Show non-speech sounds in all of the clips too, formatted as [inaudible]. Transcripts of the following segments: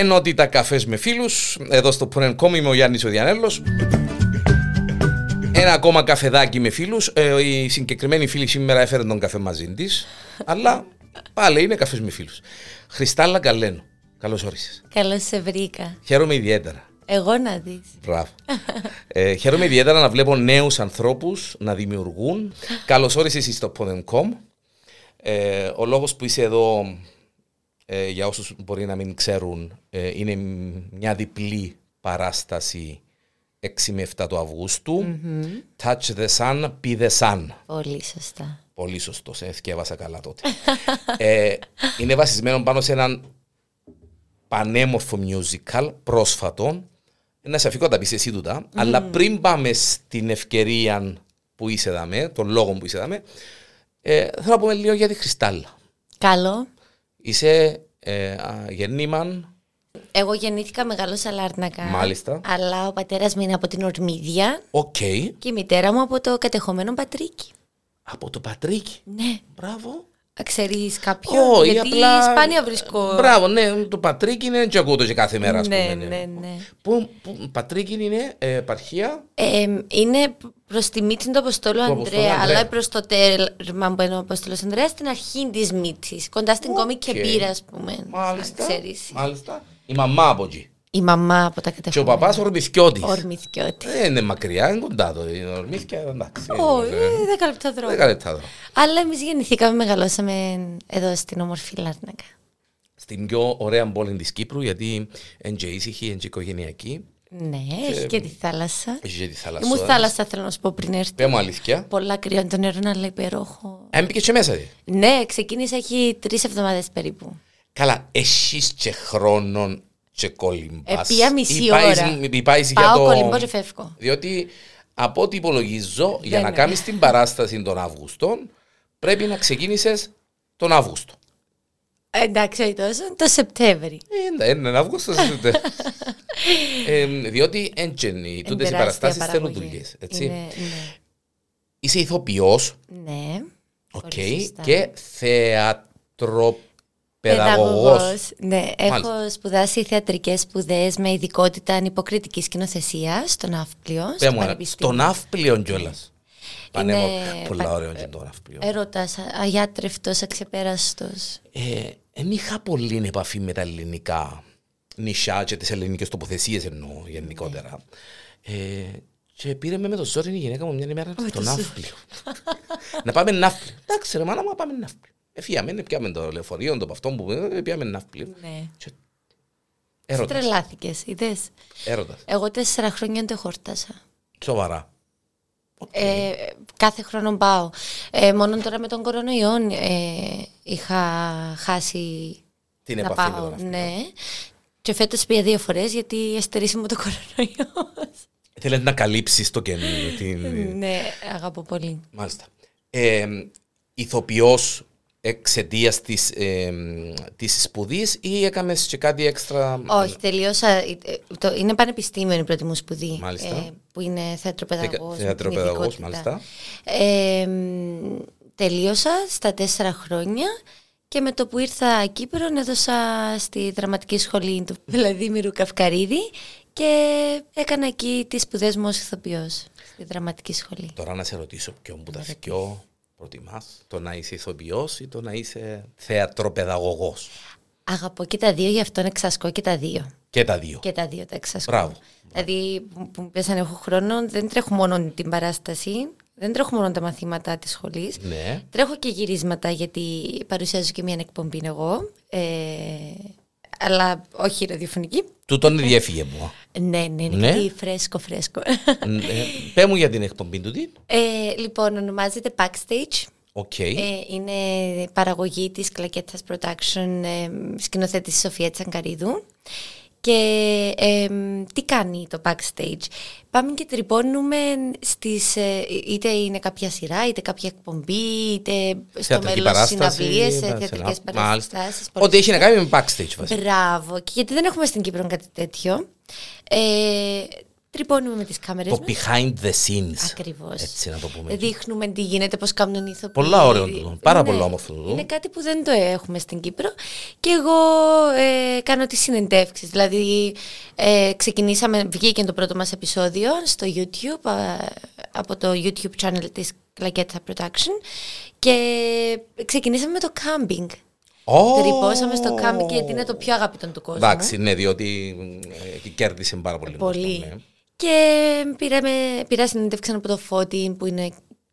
Ενότητα καφές με φίλους. Εδώ στο Πουρενκόμ είμαι ο Γιάννης ο Διανέλος. Ένα ακόμα καφεδάκι με φίλους. Ε, η συγκεκριμένη φίλη σήμερα έφερε τον καφέ μαζί της. αλλά πάλι είναι καφές με φίλους. Χριστάλλα Καλένου. Καλώς όρισες. Καλώς σε βρήκα. Χαίρομαι ιδιαίτερα. Εγώ να δεις. Μπράβο. ε, χαίρομαι ιδιαίτερα να βλέπω νέους ανθρώπους να δημιουργούν. Καλώς όρισες στο Podium.com. Ε, ο λόγος που είσαι εδώ, ε, για όσους μπορεί να μην ξέρουν, ε, είναι μια διπλή παράσταση 6 με 7 του αυγουστου Touch the sun, be the sun. Πολύ σωστά. Πολύ σωστό, σε εθιέβασα καλά τότε. ε, είναι βασισμένο πάνω σε έναν πανέμορφο musical πρόσφατο. Να σε αφήκω τα πεις εσύ τούτα, αλλά πριν πάμε στην ευκαιρία που είσαι δαμέ, τον λόγο που είσαι δαμέ, ε, θέλω να πούμε λίγο για τη Χρυστάλλα. Καλό. Είσαι ε, α, γέννημαν, Εγώ γεννήθηκα μεγάλωσα Λάρνακα. Μάλιστα. Αλλά ο πατέρας μου είναι από την Ορμίδια οκ, και η μητέρα μου από το κατεχόμενο Πατρίκι. από το Πατρίκι; Ναι. Μπράβο. Ξέρεις κάποιον; Όχι, γιατί απλά... σπάνια βρίσκω. Μπράβο, ναι, το Πατρίκι είναι και ακούω το και κάθε μέρα, ας Ναι, πούμε. ναι, ναι. Που, που, Πατρίκι είναι ε, επαρχία; Ε, είναι προς τη μύτη του Αποστόλου Του Ανδρέα, Αποστόλου Ανδρέα. αλλά προς το τέρμα που είναι ο Αποστόλος Ανδρέας στην αρχή της μύτης. Κοντά στην Κώμη και Οκ. πύρα, ας πούμε. Μάλιστα. Ξέρεις. Μάλιστα. Η μαμά από εκεί. Η μαμά από τα Και ο κατεχόμενα. παπάς ο Ορμηδιώτης. Ορμηδιώτης. Δεν είναι μακριά, είναι κοντά το. Είναι Ορμήδεια, εντάξει. Όχι, Ε, δέκα λεπτά δρόμο. Δέκα λεπτά εδώ. Αλλά εμείς γεννηθήκαμε, μεγαλώσαμε εδώ στην όμορφη Λάρνακα. Στην πιο ωραία πόλη της Κύπρου, γιατί είναι και ήσυχη, είναι και οικογενειακή. Ναι, έχει και τη θάλασσα. Έχει και τη θάλασσα. Ήμουν θάλασσα, θέλω να σου πω πριν έρθει. Πες μου αλήθεια. Πολλά κρύο το νερό, αλλά υπερόχο. Έμπηκες και μέσα. δε. Ναι, ξεκίνησε έχει τρεις εβδομάδες περίπου. Καλά, εσείς και χρόνων και κολυμπάς. Επία μισή Ή πάεις- ώρα. ή πάεις για Πάω το... κολυμπώ και φεύγω. Διότι από ό,τι υπολογίζω, για Δεν να είναι. κάνεις την παράσταση τον Αύγουστο, πρέπει να ξεκίνησες τον Αύγουστο. Εντάξει, όχι τόσο, το Σεπτέμβρη. Ε, Είναι Αύγουστο. ε, [laughs] διότι έτσι, τούτε οι τεράστια παραστάσεις θέλουν παραγωγή. δουλειά. Είναι, ναι. Είσαι ηθοποιός ναι. οκ, Πολύ σωστά. και θεατροπαιδαγωγός. Παιδαγωγός. Ναι, έχω Μάλιστα. σπουδάσει θεατρικές σπουδές με ειδικότητα υποκριτικής σκηνοθεσίας στο Ναύπλιο, στο Στον Πανεπιστήμιο. Αύπλιο κιόλας. Πανέμορφο. Είναι Πολλά πα- ωραίο και το Αύπλιο. Έρωτας, α- αγιάτρευτος, αξεπέραστος. Ε, Εν είχα πολύ επαφή με τα ελληνικά νησιά και τις ελληνικές τοποθεσίες εννοώ γενικότερα. Ε, και πήρε με με το ζόρι η γυναίκα μου μια ημέρα στο Ναύπλιο. να πάμε Ναύπλιο. Εντάξει, ρε μάνα μου, να πάμε Ναύπλιο. Εφύγαμε, πιάμε το λεωφορείο, το αυτό που ε, πιάμε Ναύπλιο. Ναι. Και Σε Έρωτας. τρελάθηκες, είδες; Έρωτας. Εγώ τέσσερα χρόνια το χόρτασα. Σοβαρά. Ε, κάθε χρόνο πάω. Ε, μόνο τώρα με τον κορονοϊό ε, είχα χάσει Την να επαφή με πάω. τον Ναύπλιο. Ναι. Και φέτος πήγα δύο φορές γιατί εστερήσει μου το κορονοϊό. Θέλετε να καλύψεις το κενό. Την... ναι, αγαπώ πολύ. Μάλιστα. Ε, ηθοποιός εξαιτίας της, ε, της σπουδής ή έκαμες και κάτι έξτρα; Όχι, τελείωσα. ε, ε, Το, είναι πανεπιστήμιο η πρώτη μου σπουδή. Μάλιστα. ε, που είναι θεατροπαιδαγωγός. με την θεατροπαιδαγωγός, ειδικότητα. μάλιστα. Ε, μ, τελείωσα στα τέσσερα χρόνια και με το που ήρθα Κύπρο έδωσα στη δραματική σχολή του Βλαδίμηρου [laughs] Καυκαρίδη και έκανα εκεί τις σπουδές μου ως ηθοποιός στη δραματική σχολή. Τώρα να σε ρωτήσω ποιον που τα δυο προτιμάς, το να είσαι ηθοποιός ή το να είσαι θεατροπαιδαγωγός; Αγαπώ και τα δύο, γι' αυτό εξασκώ και τα δύο. Και τα δύο. Και τα δύο τα εξασκώ. Μπράβο. Δηλαδή, που που μου πες αν έχω χρόνο, δεν τρέχω μόνο την παράσταση, δεν τρέχω μόνο τα μαθήματα της σχολής. Ναι. Τρέχω και γυρίσματα γιατί παρουσιάζω και μια εκπομπή εγώ. Ε, αλλά όχι ραδιοφωνική. Τούτον διέφυγε μου. Ναι, ναι, ναι, Ναι. γιατί φρέσκο, φρέσκο. ε, πέ μου για την εκπομπή του τι. ε, λοιπόν, ονομάζεται Backstage. OK. Ε, είναι παραγωγή της Κλακέτας Production, ε, σκηνοθέτης Σοφία Τσαγκαρίδου. Και ε, τι κάνει το backstage; Πάμε και τρυπώνουμε στις, ε, είτε είναι κάποια σειρά, είτε κάποια εκπομπή, είτε στο Θεατρική μέλλον παράσταση, συναυλίες, τα θεατρικές σειρά. Μάλιστα. παραστάσεις. Ό,τι έχει να κάνει με backstage βασικά. Μπράβο. Και γιατί δεν έχουμε στην Κύπρο κάτι τέτοιο. Ε, τρυπώνουμε με τις κάμερες Το μας. behind the scenes. Ακριβώς. Έτσι να το πούμε. Δείχνουμε τι γίνεται, πώς κάνουν οι ηθοποιοί. Πολλά ωραίο τούτο. Πάρα πολλά όμορφο τούτο. Είναι κάτι που δεν το έχουμε στην Κύπρο. Και εγώ ε, κάνω τις συνεντεύξεις. Δηλαδή, ε, ξεκινήσαμε, βγήκε το πρώτο μας επεισόδιο στο YouTube, α, από το YouTube channel της Κλακέτσα Production. Και ξεκινήσαμε με το camping. Ω! Τρυπώσαμε στο camping γιατί είναι το πιο αγαπητό του κόσμου. Εντάξει, ναι, διότι ε, κέρδισε πάρα πολύ. Πολύ. κόσμο, ναι. Και πήραμε, πήρα συνέντευξη από το Φώτη που είναι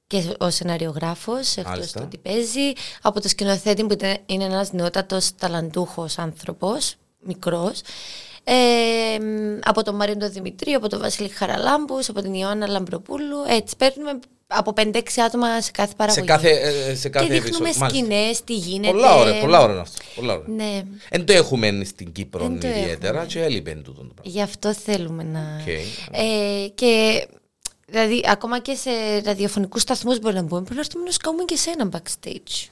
και ο σεναριογράφος, εκτός Μάλιστα. του ότι παίζει, από το σκηνοθέτη που ήταν- είναι ένας νεότατος ταλαντούχος άνθρωπος, μικρός, ε, μ, από τον Μάριο τον Δημητρίου, από τον Βασίλη Χαραλάμπους, από την Ιωάννα Λαμπροπούλου. Έτσι, παίρνουμε από 5-6 άτομα σε κάθε Σε παραγωγή. κάθε, ε, σε κάθε και δείχνουμε επεισόδιο. Μάλιστα. σκηνές, τι γίνεται. Πολλά ωραία, πολλά ωραία είναι αυτό. Πολλά ωραία. Ναι, Εν το έχουμε στην Κύπρο Εν το ιδιαίτερα έχουμε. και έλειπε τούτο το πράγμα. γι' αυτό θέλουμε να... Οκ. Ε, και δηλαδή ακόμα και σε ραδιοφωνικούς σταθμούς μπορεί να μπούμε, πρέπει να έρθουμε να σκάμε και σε ένα backstage.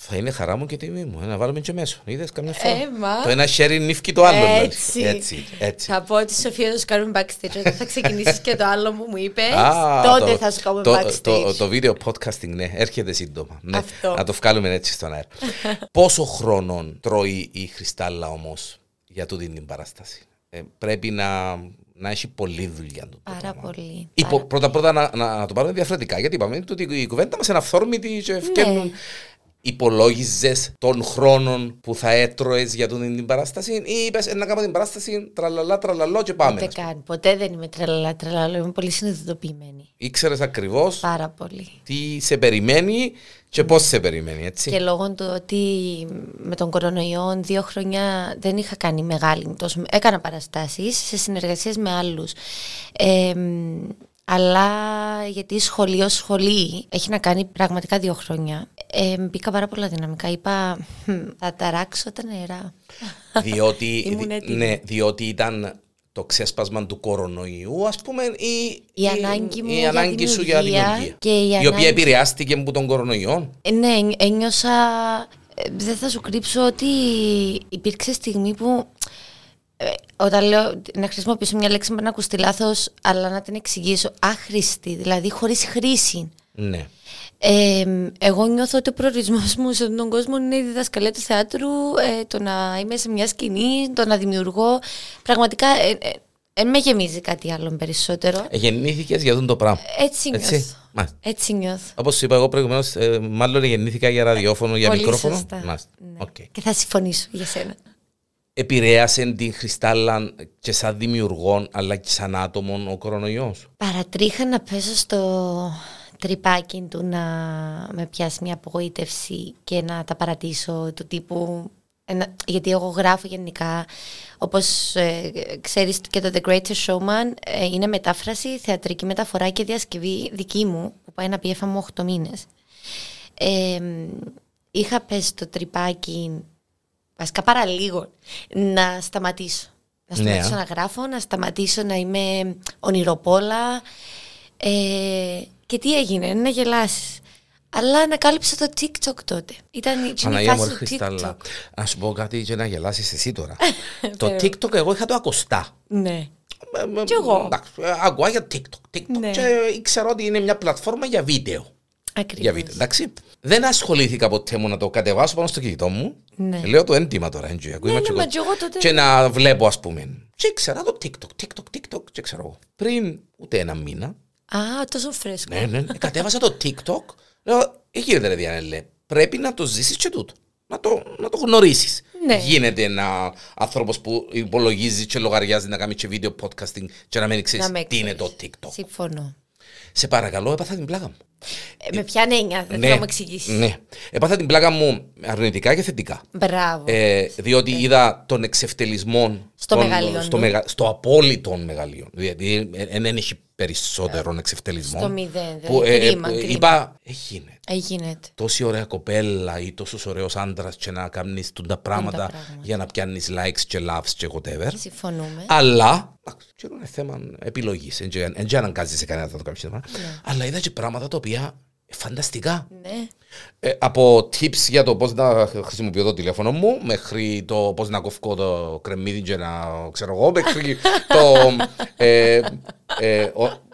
Θα είναι χαρά μου και τιμή μου. ε, Να βάλουμε και μέσω. Είδες καμιά φορά. Ε, μα. Το ένα χέρι νίφκει το άλλο. δηλαδή. Έτσι. Έτσι. έτσι. Θα πω ότι Σοφία θα σου κάνουμε backstage. Όταν θα ξεκινήσεις και το άλλο που μου είπες, Α, τότε το- θα σου κάνουμε το, backstage. Το, το, βίντεο podcasting, ναι, έρχεται σύντομα. Ναι, Αυτό. Να το βγάλουμε έτσι στον αέρα. [laughs] Πόσο χρόνο τρώει η Χριστάλλα όμως για τούτη την παράσταση; Ε, πρέπει να, να έχει πολλή δουλειά. το Πάρα πράγμα. πολύ. Υπο, πρώτα πρώτα να, να, να το πάρουμε διαφορετικά. Γιατί είπαμε ότι η κουβέντα μας είναι αυθόρμητη και ευκαιρνούν. Ναι. Υπολόγιζες των χρόνων που θα έτρωες για τούτη την παράσταση ή είπες να κάνω την παράσταση τραλαλά, τραλαλό και πάμε. Ούτε καν. Ποτέ δεν είμαι τρελαλά, τρελαλά. Είμαι πολύ συνειδητοποιημένη. Ήξερες ακριβώς Πάρα πολύ. τι σε περιμένει και πώς σε περιμένει, έτσι. Και λόγω του ότι με τον κορονοϊό δύο χρόνια δεν είχα κάνει μεγάλη τόσο, έκανα παραστάσεις σε συνεργασίες με άλλους. Ε, μ, αλλά γιατί σχολείο σχολή έχει να κάνει πραγματικά δύο χρόνια. Ε, μπήκα πάρα πολλά δυναμικά. Είπα, «Χμ, θα ταράξω τα νερά. διότι, [laughs] Ήμουν έτοιμη. ναι, διότι ήταν το ξέσπασμα του κορονοϊού, ας πούμε, ή Η ανάγκη μου η για ανάγκη σου για δημιουργία δημιουργία. και η η ανάγκη- οποία επηρεάστηκε από τον κορονοϊό. Ε, ναι, ένι- ένιωσα. ε, Δεν θα σου κρύψω ότι υπήρξε στιγμή που. ε, όταν λέω να χρησιμοποιήσω μια λέξη που να ακουστεί λάθος, αλλά να την εξηγήσω. Άχρηστη, δηλαδή χωρίς χρήση. Ναι. Ε, εγώ νιώθω ότι ο προορισμός μου σε αυτόν τον κόσμο είναι η διδασκαλία του θεάτρου, ε, το να είμαι σε μια σκηνή, το να δημιουργώ. Πραγματικά ε, ε, ε, με γεμίζει κάτι άλλο περισσότερο. Ε, Γεννήθηκες για αυτό το πράγμα. Έτσι Έτσι; νιώθω. Μάλιστα. Έτσι νιώθω. Όπως είπα εγώ προηγουμένως, μάλλον γεννήθηκα για ραδιόφωνο, για Πολύ μικρόφωνο. σωστά. Μάλιστα. Ναι. Οκ. Και θα συμφωνήσω για σένα. Επηρέασε την Χρυστάλλα και σαν δημιουργό, αλλά και σαν άτομο ο κορονοϊός. Παρά τρίχα να πέσω στο τριπάκι του να με πιάσει μια απογοήτευση και να τα παρατήσω του τύπου... ένα- γιατί εγώ γράφω γενικά, όπως ε, ξέρεις και το The Greatest Showman ε, είναι μετάφραση, θεατρική μεταφορά και διασκευή δική μου που πάει να πει έφαμε 8 μήνες. Ε, είχα πέσει στο τρυπάκι, βασικά παραλίγο, να σταματήσω. Να Ναι, σταματήσω α. να γράφω, να σταματήσω να είμαι ονειροπόλα. Ε, και τι έγινε, να γελάσεις. Αλλά ανακάλυψα το TikTok τότε. Ήταν η εκείνη η Παναγία μου, φάση ρε του Χριστάλλα. TikTok. Να σου πω κάτι και να γελάσεις εσύ τώρα. [laughs] το TikTok εγώ είχα το ακοστά. Ναι. Ε, ε, Κι εγώ. εντάξει, ε, Ακούω για TikTok. TikTok Ναι. Και ήξερα ότι είναι μια πλατφόρμα για βίντεο. Για Ακριβώς. βίντεο, εντάξει. Δεν ασχολήθηκα ποτέ μου να το κατεβάσω πάνω στο κινητό μου. Ναι. Λέω το έντιμα τώρα, έτσι. Ακούω, είμαι ναι, και μα εγώ. κι εγώ τότε- Και να βλέπω, ας πούμε. Και ήξερα το TikTok, TikTok, TikTok. Και ξέρω εγώ. Πριν ούτε ένα μήνα, Α, τόσο φρέσκο. ναι, ναι, ναι, κατέβασα το TikTok. Λέω, ε, γίνεται ρε Διανέλε, πρέπει να το ζήσεις και τούτο. Να το, να το γνωρίσεις. Ναι. Γίνεται ένα άνθρωπος που υπολογίζει και λογαριάζει να κάνει και βίντεο podcasting και να μην ξέρεις Να με τι είναι το ξέρεις. TikTok. Συμφωνώ. Σε παρακαλώ, έπαθα την πλάκα μου. Ε, με ποια έννοια, δεν θέλω να μου εξηγήσει. ναι. Έπαθα την πλάκα μου αρνητικά και θετικά. Μπράβο. Ε, διότι είδα τον εξευτελισμό Στο των- μεγαλείο στο, του. μεγα, στο απόλυτο μεγαλείο. Δηλαδή ε, δεν έχει περισσότερο εξευτελισμό. Στο μηδέν, Που, δηλαδή, ε, κρίμα, ε, κρίμα. είπα, ε, γίνεται. Ε, γίνεται. τόση ωραία κοπέλα ή τόσος ωραίος άντρας και να κάνεις τα πράγματα πράγματα. για να πιάνεις likes και loves και whatever. Συμφωνούμε. Αλλά. εντάξει, και είναι θέμα επιλογής. Δεν αναγκάζει σε κανένα να το κάνεις. Ναι. Αλλά είδα και πράγματα τα οποία Φανταστικά. Ναι. Ε, από tips για το πώς να χρησιμοποιώ το τηλέφωνο μου μέχρι το πώς να κοφκώ το κρεμμύδι και να ξέρω εγώ μέχρι [laughs] το ε, ε, ο-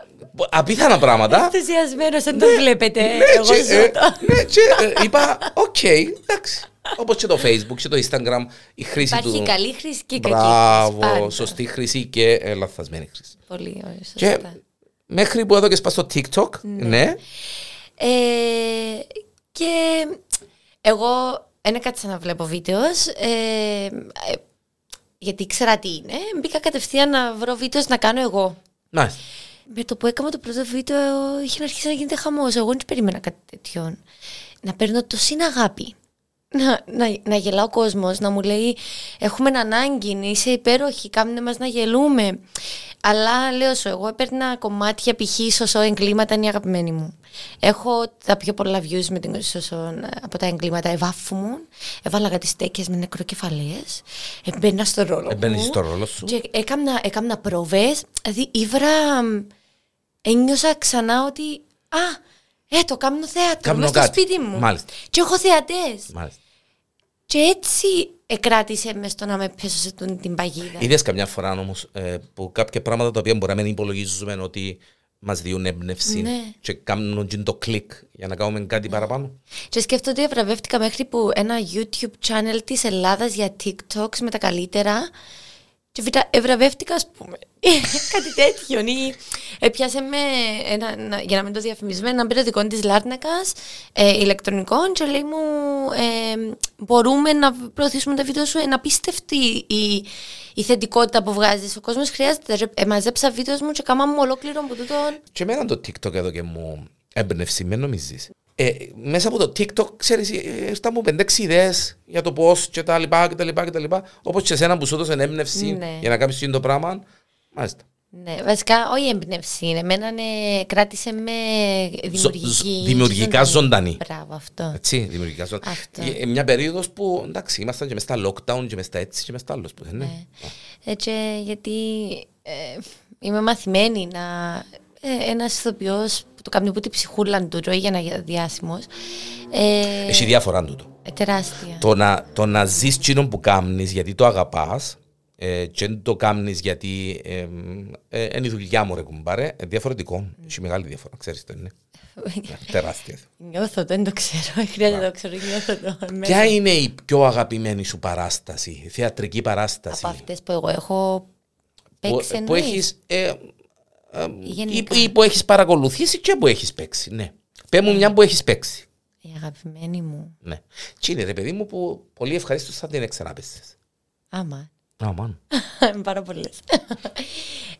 απίθανα πράγματα Ενθουσιασμένος, δεν το βλέπετε. ναι, Εγώ και, ζω ε, το. ναι, και ε, είπα οκ εντάξει όπως και το facebook και το instagram η χρήση Υπάρχει του καλή χρήση και κακή μπράβο χρήση. πάντα. σωστή χρήση και ε, λαθασμένη χρήση Πολύ ωραία, και σωστά. μέχρι που εδώ και στο tiktok ναι, Ε, και εγώ δεν έκατσα να βλέπω βίντεος. Ε, ε, γιατί ήξερα τι είναι. Μπήκα κατευθείαν να βρω βίντεος να κάνω εγώ. Μάλιστα. Με το που έκανα το πρώτο βίντεο είχε αρχίσει να γίνεται χαμός. Εγώ δεν περίμενα κάτι τέτοιο. Να παίρνω τόση αγάπη. Να, να, να γελάω ο κόσμος, να μου λέει: Έχουμε ανάγκη, είσαι υπέροχη, κάμνε μας να γελούμε. Αλλά λέω σου, εγώ έπαιρνα κομμάτια π.χ. σωσό εγκλήματα είναι η αγαπημένη μου. Έχω τα πιο πολλά views με την σωσό από τα εγκλήματα ευάφου μου. Έβαλα κάτι στέκες με νεκροκεφαλές. Έμπαινα στο ρόλο Έμπαινες μου. στο ρόλο σου. Και έκανα, έκανα πρόβες, δηλαδή ήβρα, μ, ένιωσα ξανά ότι, α, ε, το κάνω θέατρο, Κάμνω μες στο κάτι. σπίτι μου. Μάλιστα. Και έχω θεατές. Μάλιστα. Και έτσι εκράτησε μες στο να με πέσω σε τούτη την παγίδα. Είδες καμιά φορά όμως ε, που κάποια πράγματα τα οποία μπορεί να μην υπολογίζουμε ότι μας διούν έμπνευση Ναι. και κάνουν και το κλικ για να κάνουμε κάτι παραπάνω. Και σκέφτομαι ότι ευραβεύτηκα μέχρι που ένα YouTube channel της Ελλάδας για TikToks με τα καλύτερα και βητα- ευραβεύτηκα ας πούμε. Κάτι τέτοιο ή έπιασε με ένα, ένα- για να μην το διαφημίζουμε ένα περιοδικό της Λάρνακας ε, ηλεκτρονικών και λέει μου ε, μπορούμε να προωθήσουμε τα βίντεο σου. Είναι απίστευτη η, η θετικότητα που βγάζεις. Ο κόσμος χρειάζεται Ρε, ε, μαζέψα βίντεο μου και κάμα μου ολόκληρο από τούτο Και εμένα το TikTok εδώ και μου έμπνευση, με νομίζεις; Ε, μέσα από το TikTok, ξέρεις, ε, ήρθαν μου πεντέξι ιδέες για το πώς και τα λοιπά και τα λοιπά και τα λοιπά. Όπως και εσένα που σου έδωσε έμπνευση Ναι. για να κάνεις αυτό το πράγμα. Μάλιστα. Ναι, βασικά όχι έμπνευση είναι. Εμένα ναι, κράτησε με δημιουργική. ζ- δημιουργικά ζωντανή. Μπράβο, αυτό. Έτσι, δημιουργικά σου. Αυτό. Ε, Μια περίοδος που, εντάξει, ήμασταν και μες στα lockdown και μες στα έτσι και μες στα άλλος. που, ναι. Έτσι, γιατί ε, είμαι μαθημένη να. Ε, Ένας ηθοποιός που το κάνει που την ψυχούλα του τρώει για να γίνει διάσημος. Ε, Έχει διάφορα τούτο. ε, τεράστια. Το να, το να ζεις τσίνο που κάνεις γιατί το αγαπάς ε, και δεν το κάνεις γιατί ε, ε, είναι η δουλειά μου ρε κουμπάρε, ε, διαφορετικό. Έχει μεγάλη διαφορά, ξέρεις το είναι. [laughs] Ναι, Τεράστια. Νιώθω το, δεν το ξέρω. Δεν [laughs] χρειάζεται να το ξέρω. Νιώθω το. μέσα. Ποια είναι η πιο αγαπημένη σου παράσταση, η θεατρική παράσταση; Από αυτές που εγώ έχω που, παίξει που εννοείς. έχεις, ε, ε, ή, Γενικά. ή που έχεις παρακολουθήσει και που έχεις παίξει, ναι. Πες μου μια που έχεις παίξει. Η αγαπημένη μου. Ναι. Τι είναι ρε παιδί μου που πολύ ευχαρίστως θα την ξαναπέσεις. Άμα. Α, μάν. [laughs] Πάρα πολλές.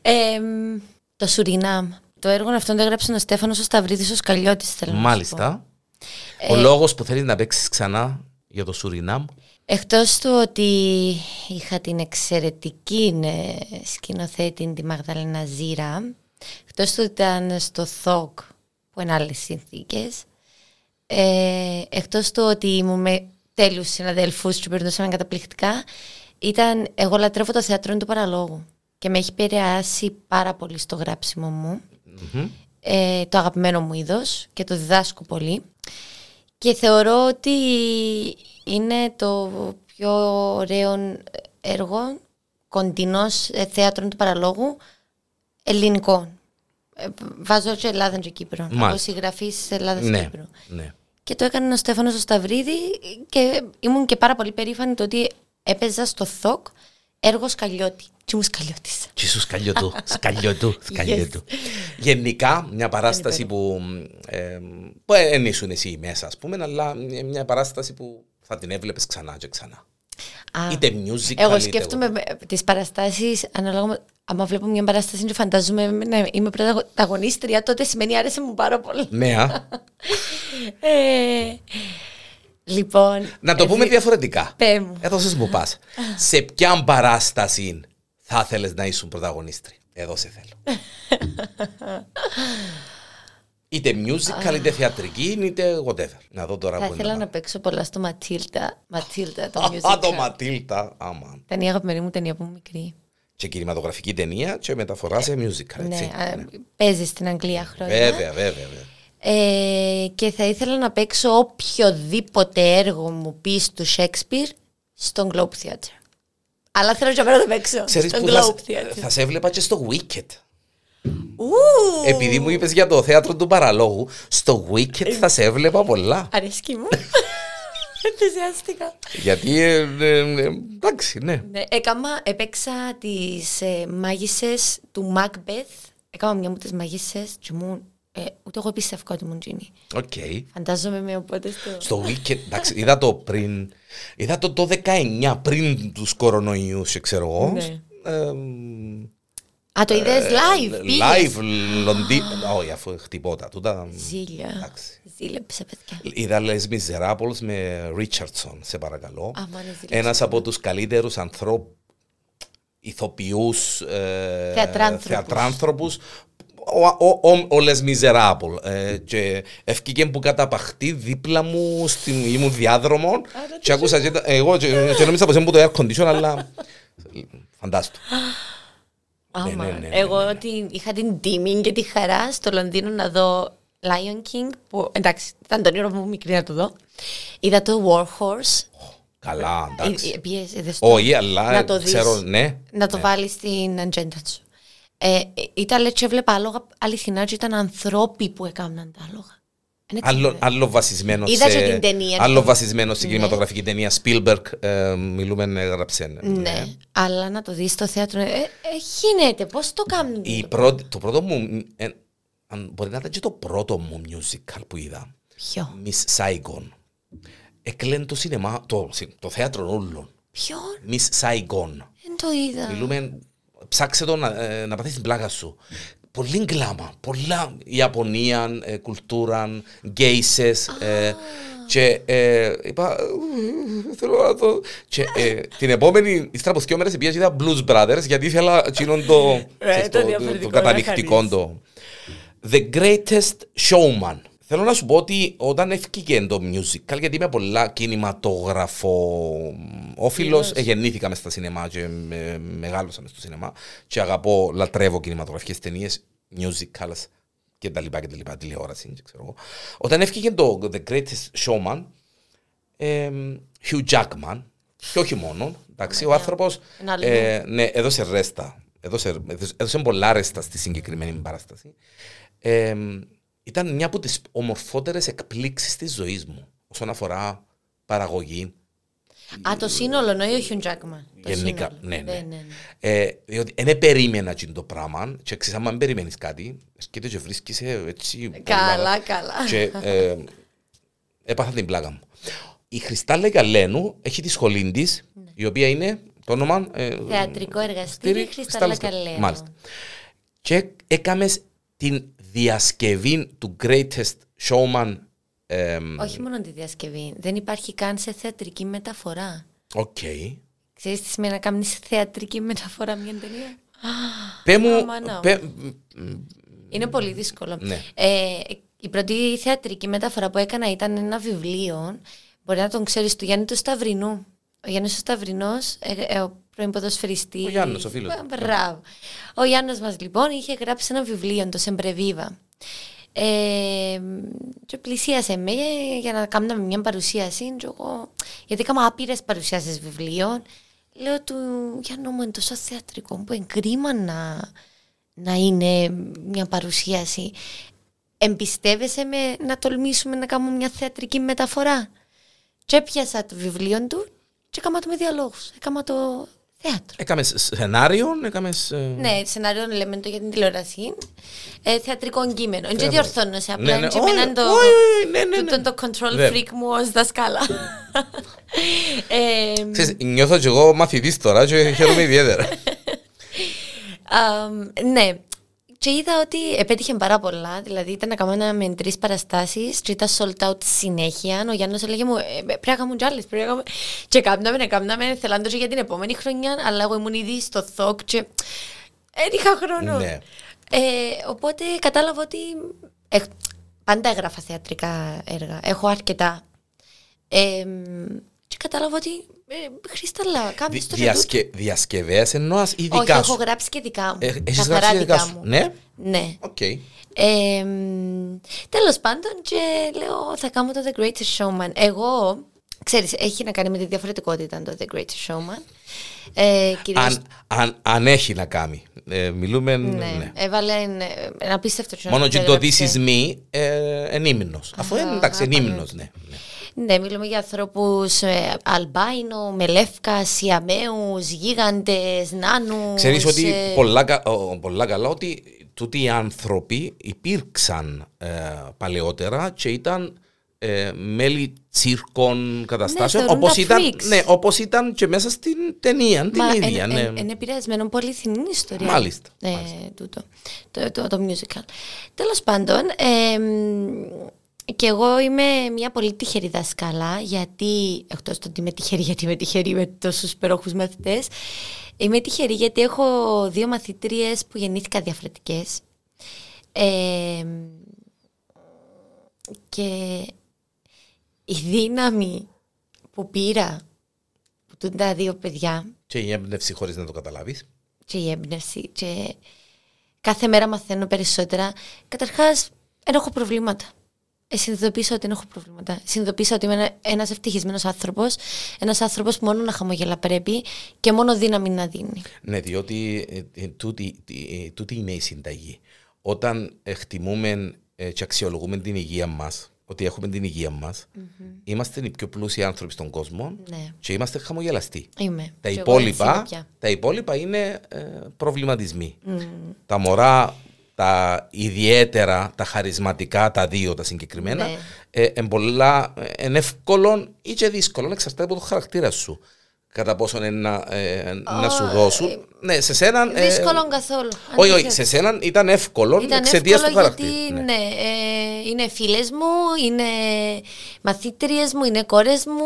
[laughs] το Σουρινάμ. Το έργο αυτό το έγραψε ο Στέφανος ο Σταυρίδης ο Σκαλιώτης θέλω να σου πω. Μάλιστα. Ε, Ο λόγος που θέλεις να παίξεις ξανά για το Σουρινάμ. Εκτός του ότι είχα την εξαιρετική ε, σκηνοθέτη τη Μαγδαλένα Ζήρα, εκτός του ότι ήταν στο ΘΟΚ που είναι άλλες συνθήκες, ε, εκτός του ότι ήμουν με τέλειους συναδέλφους και περνούσαμε καταπληκτικά, ήταν, εγώ λατρεύω το θέατρο του παραλόγου και με έχει επηρεάσει πάρα πολύ στο γράψιμο μου. Ε, το αγαπημένο μου είδος και το διδάσκω πολύ. Και θεωρώ ότι είναι το πιο ωραίο έργο κοντινός ε, θέατρων του παραλόγου ελληνικών. Ε, Βάζω και Ελλάδα και Κύπρο. Μάλιστα. Από συγγραφής Ελλάδας και Ναι, Κύπρου. ναι. Και το έκανε ο Στέφανος ο Σταυρίδη και ήμουν και πάρα πολύ περήφανη το ότι έπαιζα στο ΘΟΚ έργο Σκαλιώτη. Τι ήμουν Σκαλιώτης. Τι σου σκαλιωτού, [laughs] σκαλιωτού, σκαλιωτού. Γενικά, μια παράσταση που, ε, που δεν ήσουν εσύ μέσα, ας πούμε, αλλά μια παράσταση που θα την έβλεπες ξανά και ξανά. Α, Είτε musical, Εγώ είτε σκέφτομαι ε, τις παραστάσεις ανάλογα με άμα βλέπω μια παράσταση και φαντάζομαι να είμαι πρωταγωνίστρια, τότε σημαίνει άρεσε μου πάρα πολύ. Ναι, α. [laughs] Ε, λοιπόν. Να το πούμε εσύ- διαφορετικά. Πέ μου. Έδωσες μου πας. Σε ποια παράσταση θα ήθελες να ήσουν πρωταγωνίστρια; Εδώ σε θέλω. [laughs] είτε musical, είτε θεατρική, είτε whatever. Να δω τώρα Θα που ήθελα είναι. να παίξω πολλά στο Ματίλτα. Ματίλτα, το Α, το musical. Ματίλτα, άμα. Ήταν η αγαπημένη μου ταινία που ήμουν μικρή. Και κινηματογραφική ταινία και μεταφορά σε musical, Ναι, έτσι. α, παίζεις στην Αγγλία χρόνια. Βέβαια, βέβαια, βέβαια. Ε, και θα ήθελα να παίξω οποιοδήποτε έργο μου πει του Shakespeare στον Globe Theatre. Αλλά θέλω και να το παίξω Ξέρεις στον που θα, Globe Theatre. θα σε έβλεπα και στο Wicked. Ου, Επειδή μου είπες για το θέατρο του παραλόγου, στο Wicked θα σε έβλεπα πολλά. Αρέσκει μου. [laughs] Ενθουσιάστηκα. Γιατί, ε, ε, ε, εντάξει, ναι. Ναι, έκαμα, έπαιξα τις ε, μάγισσες του Macbeth. Έκανα μια από τις μάγισσες και μου, ε, ούτε εγώ πίστευα ότι ήμουν τζίνι. Οκ. Φαντάζομαι με οπότε στο... Στο Wicked, εντάξει, είδα το πριν, είδα το το 19 πριν τους κορονοϊούς, ξέρω εγώ. Ναι. Ε, Α, το είδες live, πήγες; live, Λονδίνο, όχι αφού χτυπώτα, τούτα, Ζήλια. εντάξει. Ζήλεψε, παιδιά. Είδα Les Miserables με Ρίτσαρτσον, σε παρακαλώ. Α, μα είναι ζήλεψε. Ένας από τους καλύτερους ανθρώπους, ηθοποιούς, ε, Θεατράνθρωπους. θεατράνθρωπους, ο, ο, ο, ο Les Miserables. Ε, και ευκήκε που καταπαχτεί δίπλα μου στην ήμουν διάδρομο και άκουσα και, τα- εγώ και, και νόμιζα πως ήμουν το air condition, αλλά [laughs] φαντάστο. Άμα. ναι, ναι, ναι, Εγώ την- είχα την τιμή και τη χαρά στο Λονδίνο να δω Lion King, που εντάξει, ήταν το όνειρο μου μικρή να το δω. Είδα το War Horse. Καλά, εντάξει. Ε, ε, πήγες, είδες το. Όχι, αλλά να το δεις, ξέρω, ναι. να το βάλεις στην ατζέντα σου. Ε, ε, ήταν λέει και έβλεπα άλογα αληθινά και ήταν ανθρώποι που έκαναν τα άλογα. Είναι έτσι, Άλλο, ε. άλλο βασισμένο Είδα σε, και την ταινία. άλλο βασισμένο στην Ναι. κινηματογραφική ταινία Spielberg ε, μιλούμε έγραψε Ναι, αλλά να το δεις στο θέατρο. Ε, ε, γίνεται, πώς το κάνουν; Η πρώτη, το πρώτο μου ε, αν μπορεί να ήταν και το πρώτο μου musical που είδα Ποιο, Miss Saigon Εκλέν το σινεμά, το, το θέατρο όλων ποιο, Miss Saigon δεν το είδα. Μιλούμε, ψάξε το να, ε, να πάθεις την πλάκα σου. Πολύ γκλάμα, πολλά Ιαπωνία, ε, κουλτούρα, γκέισες. Ε, και ε, είπα, «Ε, θέλω να το... Και ε, την επόμενη, ύστερα από δύο μέρες, πήγα και είδα Blues Brothers, γιατί ήθελα εκείνον το, Ε, ξέρεις, το το, το, διαφορετικό το να καταληκτικό χαρείς. το. The Greatest Showman. Θέλω να σου πω ότι όταν έφυγε το musical, γιατί είμαι πολλά κινηματογραφο-όφιλος, ε, γεννήθηκα μες στα σινεμά και με, μεγάλωσα μες στο σινεμά και αγαπώ, λατρεύω κινηματογραφικές ταινίες, musicals και τα λοιπά και τα λοιπά, τηλεόραση, και ξέρω εγώ. Όταν έφυγε το The Greatest Showman, ε, Hugh Jackman, και όχι μόνο, εντάξει, ο άνθρωπος Ένα άλλο. ε, ναι, έδωσε ρέστα, έδωσε, έδωσε, έδωσε πολλά ρέστα στη συγκεκριμένη παράσταση. Ε, ήταν μια από τις ομορφότερες εκπλήξεις της ζωής μου όσον αφορά παραγωγή. Α, το σύνολο, εννοεί ο Χιουν Τζάκμαν. Το Γενικά, σύνολο. ναι, ναι. Ε, διότι δεν περίμενα εκείνο το πράγμα και ξέρεις άμα δεν περιμένεις κάτι σκέφτεσαι και βρίσκεις έτσι Καλά, πολλά- καλά. και ε, έπαθα την πλάκα μου. Η Χριστάλλα Γαλένου έχει τη σχολή της, η οποία είναι το όνομα. ε, Θεατρικό εργαστήριο Χριστάλλα Καλένου. Μάλιστα. Και έκαμες την διασκευή του Greatest Showman. εμ, Όχι μόνο τη διασκευή. Δεν υπάρχει καν σε θεατρική μεταφορά. Οκ. Ξέρεις τι σημαίνει να κάνεις θεατρική μεταφορά μια ταινία; Πε μου. Άμα να. πε- Είναι πολύ δύσκολο. Ναι. Ε, η πρώτη θεατρική μεταφορά που έκανα ήταν ένα βιβλίο. Μπορεί να τον ξέρεις του Γιάννη του Σταυρινού. Ο Γιάννης ο Σταυρινός, ε, ε, ο πρώην ποδοσφαιριστής. Ο Γιάννος, ο φίλος Ε, μου. Μπράβο. Ο Γιάννος μας λοιπόν είχε γράψει ένα βιβλίο, το Σεμπρεβίβα. Ε, και πλησίασε με για να κάνουμε μια παρουσίαση και εγώ, γιατί έκανα άπειρες παρουσιάσεις βιβλίων λέω του Γιάννο μου είναι τόσο θεατρικό που είναι κρίμα να, να είναι μια παρουσίαση εμπιστεύεσαι με να τολμήσουμε να κάνουμε μια θεατρική μεταφορά και έπιασα το βιβλίο του και έκανα το με διαλόγους έκανα το θέατρο Έκαμε σενάριο, έκαμε. ναι, σενάριο λέμε το για την τηλεόραση. Ε, θεατρικό κείμενο. Δεν Θέατρο. διορθώνω σε Ναι, απλά. ναι, Και όχι, εμένα το, όχι, όχι, ναι, ναι, τούτο ναι. το control Βέβαια. freak μου ως δασκάλα. [laughs] ε, Ξέρεις, νιώθω και εγώ μαθητής τώρα και χαίρομαι ιδιαίτερα. αμ, ναι. Και είδα ότι επέτυχε πάρα πολλά. Δηλαδή ήταν να κάνουμε με τρεις παραστάσεις και ήταν sold out συνέχεια. Ο Γιάννη έλεγε μου: «Ε, Πρέπει να κάνουμε κι άλλε. Πρέπει να κάνουμε. Και κάμναμε, να κάμναμε, θελάντο για την επόμενη χρονιά. Αλλά εγώ ήμουν ήδη στο ΘΟΚ και δεν είχα χρόνο. Ναι. Ε, οπότε κατάλαβα ότι έχ- πάντα έγραφα θεατρικά έργα. Έχω αρκετά. Ε, και κατάλαβα ότι ε, Χρυστάλλα, κάνεις Δι- το διασκε, διασκευές εννοάς ή Όχι, δικά έχω σου. γράψει και δικά μου. Ε, έχεις Καθαρά γράψει δικά δικά σου. μου. Ναι, Ναι. οκ. Ε, τέλος πάντων και λέω θα κάνω το The Greatest Showman. Εγώ, ξέρεις, έχει να κάνει με τη διαφορετικότητα το The Greatest Showman. Ε, κυρίως, Αν, αν, αν έχει να κάνει. Ε, μιλούμε. ναι, ναι. έβαλε ε, ένα απίστευτο Μόνο και το έγραψε. This is me ε, εν ύμνος. Αφού είναι εντάξει, εν ύμνος, ναι. ναι. Ναι, μιλούμε για ανθρώπους ε, αλμπάινο, με λεύκα, σιαμαίους, γίγαντες, νάνους. Ξέρεις ότι ε, πολλά, κα- ο, πολλά καλά ότι τούτοι οι άνθρωποι υπήρξαν ε, παλαιότερα και ήταν ε, μέλη τσίρκων καταστάσεων θεωρούνταν όπως, ήταν, freaks. ναι, όπως ήταν και μέσα στην ταινία την Μα ίδια. εν- ναι. εν- Είναι επηρεασμένο πολύ αληθινή ιστορία. Μάλιστα, Ε, τούτο, το, το, το musical. Τέλος πάντων, ε, και εγώ είμαι μια πολύ τυχερή δασκάλα, γιατί, εκτός το ότι είμαι τυχερή, γιατί είμαι τυχερή με τόσους υπερόχους μαθητές, είμαι τυχερή γιατί έχω δύο μαθήτριες που γεννήθηκα διαφορετικές. Ε, και η δύναμη που πήρα που τούν τα δύο παιδιά Και η έμπνευση χωρίς να το καταλάβεις. και η έμπνευση και κάθε μέρα μαθαίνω περισσότερα. Καταρχάς, δεν έχω προβλήματα. Ε, συνειδητοποίησα ότι δεν έχω προβλήματα. Συνειδητοποίησα ότι είμαι ένα- ένας ευτυχισμένος άνθρωπος, ένας άνθρωπος που μόνο να χαμογελά πρέπει και μόνο δύναμη να δίνει. Ναι, διότι ε, ε, τούτη, ε, τούτη είναι η συνταγή. Όταν εκτιμούμε ε, και αξιολογούμε την υγεία μας, ότι έχουμε την υγεία μας, είμαστε οι πιο πλούσιοι άνθρωποι στον κόσμο Ναι. και είμαστε χαμογελαστοί. Είμαι. Τα Και εγώ έτσι υπόλοιπα, είμαι πια. τα υπόλοιπα είναι ε, προβληματισμοί. Τα μωρά, τα ιδιαίτερα, τα χαρισματικά, τα δύο τα συγκεκριμένα, Ναι. ε, εν πολλά, ε, είναι εύκολο ή και δύσκολο, εξαρτάται από το χαρακτήρα σου. Κατά πόσο είναι να, ε, να σου δώσουν. ναι, σε σένα. ε, Δύσκολο καθόλου. όχι, όχι, Αντίθετα. σε σένα ήταν εύκολο Ήταν εξαιτίας του εύκολο χαρακτήρα. γιατί Ναι. ναι, ε, είναι φίλες μου, είναι μαθήτριες μου, είναι κόρες μου,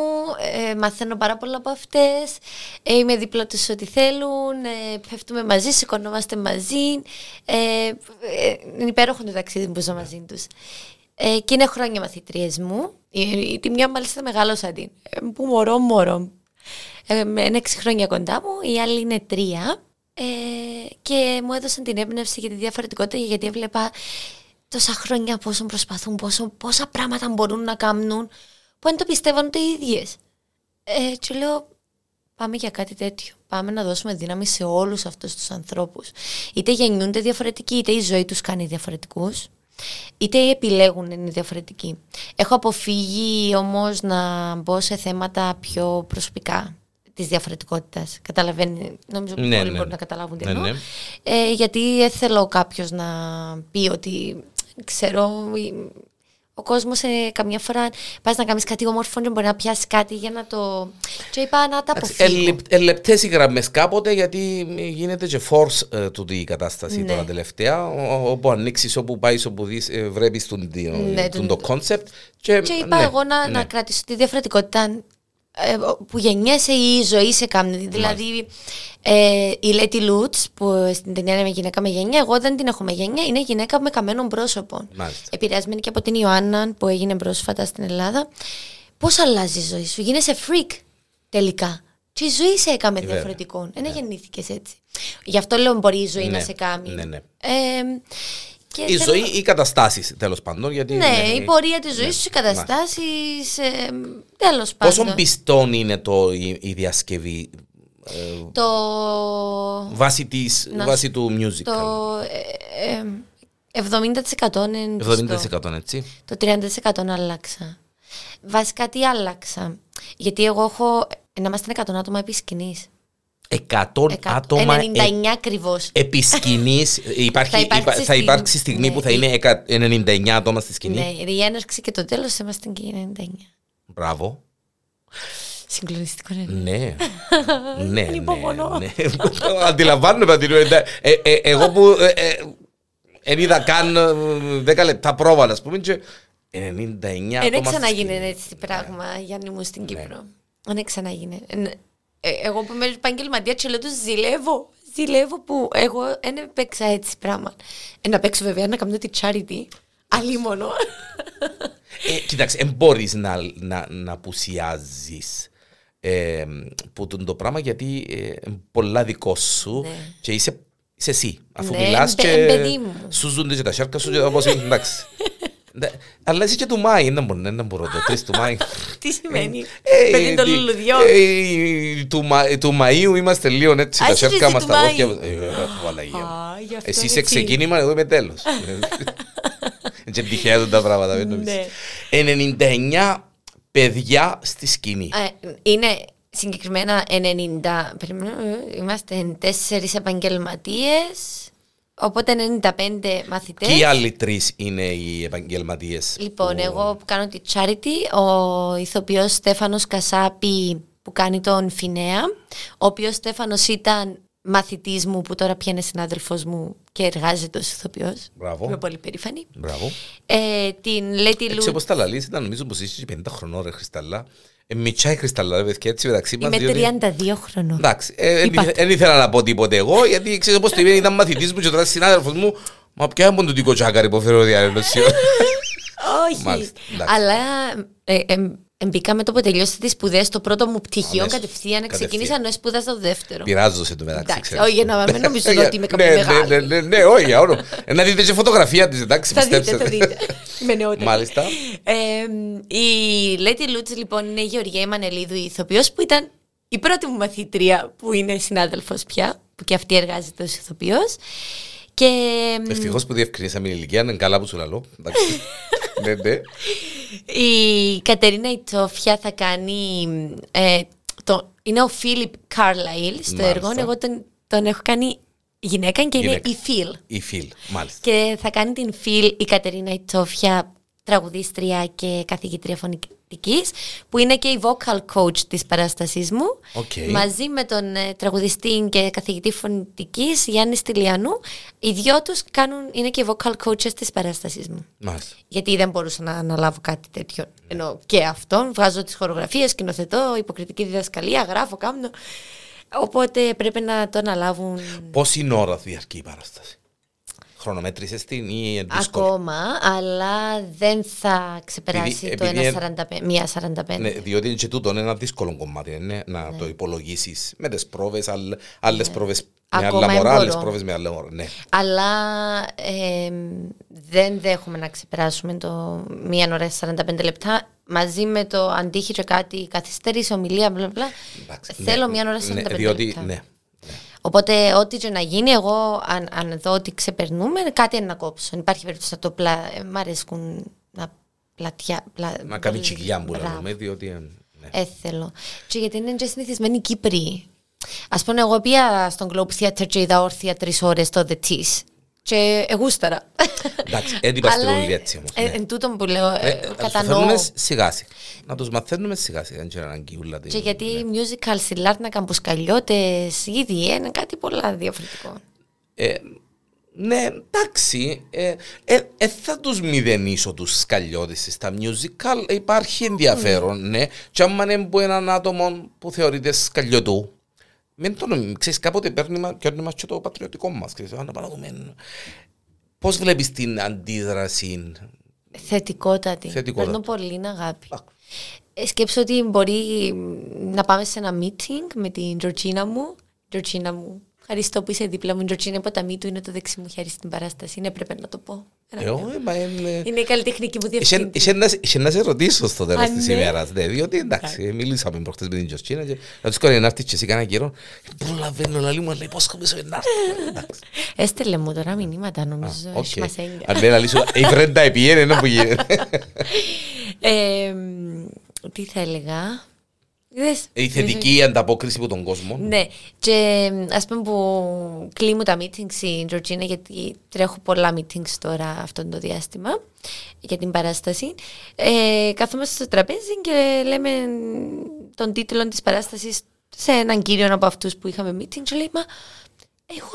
ε, μαθαίνω πάρα πολλά από αυτές, ε, είμαι δίπλα τους ό,τι θέλουν, ε, πέφτουμε μαζί, σηκωνόμαστε μαζί, ε, ε, είναι υπέροχο το ταξίδι που ζω μαζί τους. Ε, και είναι χρόνια μαθήτριες μου, η, η- τη μια μάλιστα μεγάλωσα την, ε, που μωρό μωρό, ε, με- είναι έξι χρόνια κοντά μου, η άλλη είναι τρία. Ε, και μου έδωσαν την έμπνευση για τη διαφορετικότητα γιατί έβλεπα τόσα χρόνια πόσο προσπαθούν, πόσο, πόσα πράγματα μπορούν να κάνουν που δεν το πιστεύουν ούτε οι ίδιες. Ε, και λέω πάμε για κάτι τέτοιο. Πάμε να δώσουμε δύναμη σε όλους αυτούς τους ανθρώπους. Είτε γεννιούνται διαφορετικοί, είτε η ζωή τους κάνει διαφορετικούς, είτε οι επιλέγουν είναι διαφορετικοί. Έχω αποφύγει όμως να μπω σε θέματα πιο προσωπικά της διαφορετικότητας. Καταλαβαίνει, νομίζω ότι Ναι, όλοι ναι. μπορούν να καταλάβουν τι Ναι, εννοώ. ναι. Ε, γιατί δεν θέλω κάποιος να πει ότι ξέρω ο κόσμος ε, καμιά φορά πας να κάνεις κάτι όμορφο και μπορεί να πιάσεις κάτι για να το. Και είπα να τα αποφύγω. Ελεπτές οι γραμμές κάποτε γιατί γίνεται και force ε, τούτη η κατάσταση Ναι. τώρα τελευταία. Ο- Όπου ανοίξεις, όπου πάεις, όπου δεις, ε, βλέπεις τον, Ναι, τον, τον- το concept. Και, Και είπα ναι, εγώ να, ναι. να κρατήσω τη διαφορετικότητα ε, που γεννιέσαι ή η ζωή σε κάνει. Δηλαδή, ε, η Λέτη Λούτς που στην ταινία είναι γυναίκα με γενιά, εγώ δεν την έχω με γενιά, είναι γυναίκα με καμένο πρόσωπο. Μάλιστα. Επηρεασμένη και από την Ιωάννα που έγινε πρόσφατα στην Ελλάδα. Πώς αλλάζει η ζωή σου, γίνεσαι freak τελικά. Και η ζωή σε έκαμε Βέβαια. διαφορετικό. Δεν γεννήθηκες έτσι. Γι' αυτό λέω μπορεί η ζωή Ναι, να σε κάνει. ναι, ναι. Ε, και Η θέλω- ζωή ή οι καταστάσεις τέλος πάντων. Γιατί, ναι, η πορεία της ζωή ναι. σου, οι καταστάσεις. Ε, Τέλος πάντων. Πόσο πιστόν είναι το, η, η διασκευή ε, Το. βάσει, της, Να βάσει του musical; Το. Ε, ε, 70% είναι. πιστό. 70% έτσι. Το 30% άλλαξα. Βασικά τι άλλαξα; Γιατί εγώ έχω. Να είμαστε 100 άτομα επί σκηνής. 100 άτομα 99 ε, ακριβώς. επί σκηνής. [laughs] υπάρχει, Θα υπάρξει υπά- θα στιγμή- υπάρξει στιγμή ναι, που θα η- είναι εκα- 99 άτομα στη σκηνή. Ναι, η έναρξη και το τέλος είμαστε και 99. Μπράβο. Συγκλονιστικό είναι. Ναι. [laughs] ναι, ναι, υπομονώ. ναι. Αντιλαμβάνομαι την ε, ε, ε, Εγώ που ε, ε, εν είδα καν ε, 10 λεπτά πρόβαλα, ας πούμε, και 99 άτομα. Δεν στη ξαναγίνει σκηνή. έτσι πράγμα, Γιάννη μου, στην Ναι. Κύπρο. Δεν ξαναγίνει. Ε, ε, Εγώ που είμαι επαγγελματία και λέω του ζηλεύω. Ζηλεύω που εγώ δεν έπαιξα έτσι πράγμα. Ε, να παίξω βέβαια να κάνω τη charity. Αλλήμωνο. Ε, κοίταξε, δεν μπορείς να, να, να απουσιάζεις ε, που τον το πράγμα γιατί ε, πολλά δικό σου Ναι. και είσαι, είσαι εσύ. Αφού Ναι, μιλάς εμπε- και εμπεδί μου. σου ζούνται και τα σέρκα σου και όπως είναι, εντάξει. [laughs] Ναι, Αλλά είσαι και του Μάη, δεν μπορώ, δεν μπορώ το τρεις του Μάη. [laughs] Τι σημαίνει; Ε, Παιδί το τι- λουλουδιό. ε, του Μα- Του Μαΐου είμαστε λίγο έτσι, Α, τα είσαι σέρκα εσύ μας του τα Μάη. βόθια. Ε, Παναγία μου. Α, γι' αυτό Εσύ είναι είσαι έτσι. ξεκίνημα, εγώ είμαι τέλος. [laughs] Και τυχαία τα πράγματα, δεν νομίζεις. Ναι. 99 παιδιά στη σκηνή. Ε, Είναι συγκεκριμένα 90. περιμένω, ε, Είμαστε τέσσερις επαγγελματίες. Οπότε 95 μαθητές. Και οι άλλοι τρεις είναι οι επαγγελματίες. Λοιπόν, εγώ που κάνω τη charity, ο ηθοποιός Στέφανος Κασάπη που κάνει τον Φινέα, ο οποίος Στέφανος ήταν μαθητής μου που τώρα πια είναι συνάδελφος μου και εργάζεται ως ηθοποιός. Μπράβο. Είμαι πολύ περήφανη. Μπράβο. Ε, την Λέτη Έτσι Λου... όπως τα λαλείς, ήταν νομίζω πως είσαι και 50 χρονών, ρε Χρισταλά. Ε, μητσά η Χρισταλά, ρε παιδιά, έτσι μεταξύ μας. Είμαι 32 χρονών. Εντάξει, ε, Είπατε. δεν ήθελα να πω τίποτε εγώ, γιατί ξέρω πώ το είπε, ήταν μαθητής μου και τώρα συνάδελφος μου. Μα ποια είναι το δικό τσάκαρη που φέρω διάρρωση. Όχι. Μάλιστα, εντάξει. Αλλά ε, ε, ε, μπήκα με το που τελειώσα τις σπουδές στο πρώτο μου πτυχίο Αμέσως. κατευθείαν. Κατευθείαν. Ξεκίνησα ενώ σπούδασα το δεύτερο. Πειράζω σε το μεταξύ. Εντάξει, ξέρεις. όχι, για να μην [laughs] νομίζουν ότι είμαι κάποιο Ναι, ναι, μεγάλο. Ναι, ναι, ναι, όχι, για όλο. Ε, Να δείτε και φωτογραφία της, εντάξει, Θα δείτε, πιστέψτε. θα δείτε. Είμαι νεότερη. Μάλιστα. Ε, η Λέτη Λούτς λοιπόν είναι η Γεωργία Μανελίδου, η ηθοποιός που ήταν η πρώτη μου μαθήτρια που είναι συνάδελφος πια, που και αυτή εργάζεται ως ηθοποιός. Και Ευτυχώς που διευκρινίσαμε την ηλικία, είναι καλά που σου λαλώ. Εντάξει. [laughs] Ναι, ναι. Η Κατερίνα Ιτσόφια θα κάνει. Ε, το, είναι ο Φίλιπ Κάρλαϊλ στο Μάλιστα. έργο. Εγώ τον, τον έχω κάνει γυναίκα και είναι Γυναίκα. η Φιλ. Η Φιλ, μάλιστα. Και θα κάνει την Φιλ η Κατερίνα Ιτσόφια, τραγουδίστρια και καθηγήτρια φωνητικής, που είναι και η vocal coach της παράστασής μου. Οκ. Μαζί με τον ε, τραγουδιστή και καθηγητή φωνητικής Γιάννη Στυλιανού. Οι δυο τους κάνουν, είναι και οι vocal coaches της παράστασής μου. Μάλιστα. Γιατί δεν μπορούσα να αναλάβω κάτι τέτοιο. Ενώ και αυτόν. Βγάζω τις χορογραφίες, σκηνοθετώ, υποκριτική διδασκαλία, γράφω, κάνω. Οπότε πρέπει να το αναλάβουν Πόση ώρα διαρκεί η παράσταση; Χρονομέτρησες την ή είναι δύσκολο. ακόμα, αλλά δεν θα ξεπεράσει Επειδή- το επειδή 1,45, μία 45. Ναι, διότι είναι και τούτο είναι ένα δύσκολο κομμάτι. Ναι, να το υπολογίσεις με τις πρόβες, άλλες πρόβες με Ακόμα άλλα μωρά, εμπορώ. άλλες πρόβες με άλλα μωρά. Ναι. Αλλά ε, δεν δέχομαι να ξεπεράσουμε το μία ώρα 45 λεπτά μαζί με το αντίχει και κάτι καθυστέρηση, ομιλία, μπλα μπλα. Εντάξει, Θέλω ναι, μία ώρα 45 ναι, διότι, λεπτά. ναι. Οπότε, ό,τι και να γίνει, εγώ αν, αν δω ότι ξεπερνούμε, κάτι είναι να κόψω. Αν υπάρχει περίπτωση να το πλα... ε, Μ' αρέσκουν να πλατιά. Πλα... Να κάνει πολύ- τσιγλιά που Μπράβο. λέμε, διότι. ε, Ναι. Ε, θέλω. Και γιατί είναι και συνηθισμένοι οι Κύπροι. Α πούμε, εγώ πήγα στον Globe Theatre και είδα όρθια τρεις ώρες το The Tease. Και εγούσταρα. Εντάξει, δεν είπα στην Αλλά, όλοι έτσι όμως, ε, ναι. Εν τούτον που λέω, ε, Ε, να τους το κατανοώ. φέρνουμε σιγά σιγά. Να τους μαθαίνουμε σιγά σιγά. Δεν ξέρω αν αγκιούλα. Και γιατί musical στη Λάρνακα που σκαλιώτες ήδη είναι κάτι πολλά διαφορετικό. Ε, ναι, εντάξει. Ε, ε, ε, θα τους μηδενίσω τους σκαλιώτες στα musical. Υπάρχει ενδιαφέρον, ναι. Και άμα είναι από έναν άτομο που θεωρείται σκαλιωτού, μην το νομίζεις. Ξέρεις, κάποτε παίρνει μα- παίρνει μας και το πατριωτικό μας. Ξέρεις, «Α, να πάμε να δούμε». Πώς βλέπεις την αντίδραση; Θετικότατη. Θετικότατη. Παίρνω πολύ αγάπη. Ε, σκέψω ότι μπορεί μ, να πάμε σε ένα meeting με την Τζορτζίνα μου. Τζορτζίνα μου. Ευχαριστώ που είσαι δίπλα μου. Η Τζορτζίνα από τα μη του είναι το δεξί μου χέρι στην παράσταση. Είναι έπρεπε να το πω. Ένα Ε, μήνυμα. όχι, μα είναι... Είναι η καλλιτεχνική μου Είχε- διευθύντρια. είχε να- είχε να σε ρωτήσω στο τέλος Α, της ναι. ημέρας, ναι, διότι εντάξει, μιλήσαμε προχτές με την Τζοσκίνα και να τους κάνει να έρθεις και εσύ κάνα καιρό. Προλαβαίνω να λίγο, αλλά υπόσχομαι να έρθω. Εντάξει. Έστελε μου τώρα μηνύματα, νομίζω. Οκ. έχει μασέγγια. Αν λέει να λύσω, η βρέντα επιένε, είναι που γίνεται. [laughs] Ε, μ, τι θα έλεγα; Είδες, Η θετική ανταπόκριση από τον κόσμο. Ναι, και ας πούμε που κλείνουν τα meetings η Τζορτζίνα γιατί τρέχω πολλά meetings τώρα αυτό το διάστημα για την παράσταση. Ε, καθόμαστε στο τραπέζι και λέμε τον τίτλο της παράστασης σε έναν κύριο από αυτούς που είχαμε meeting και λέει μα εγώ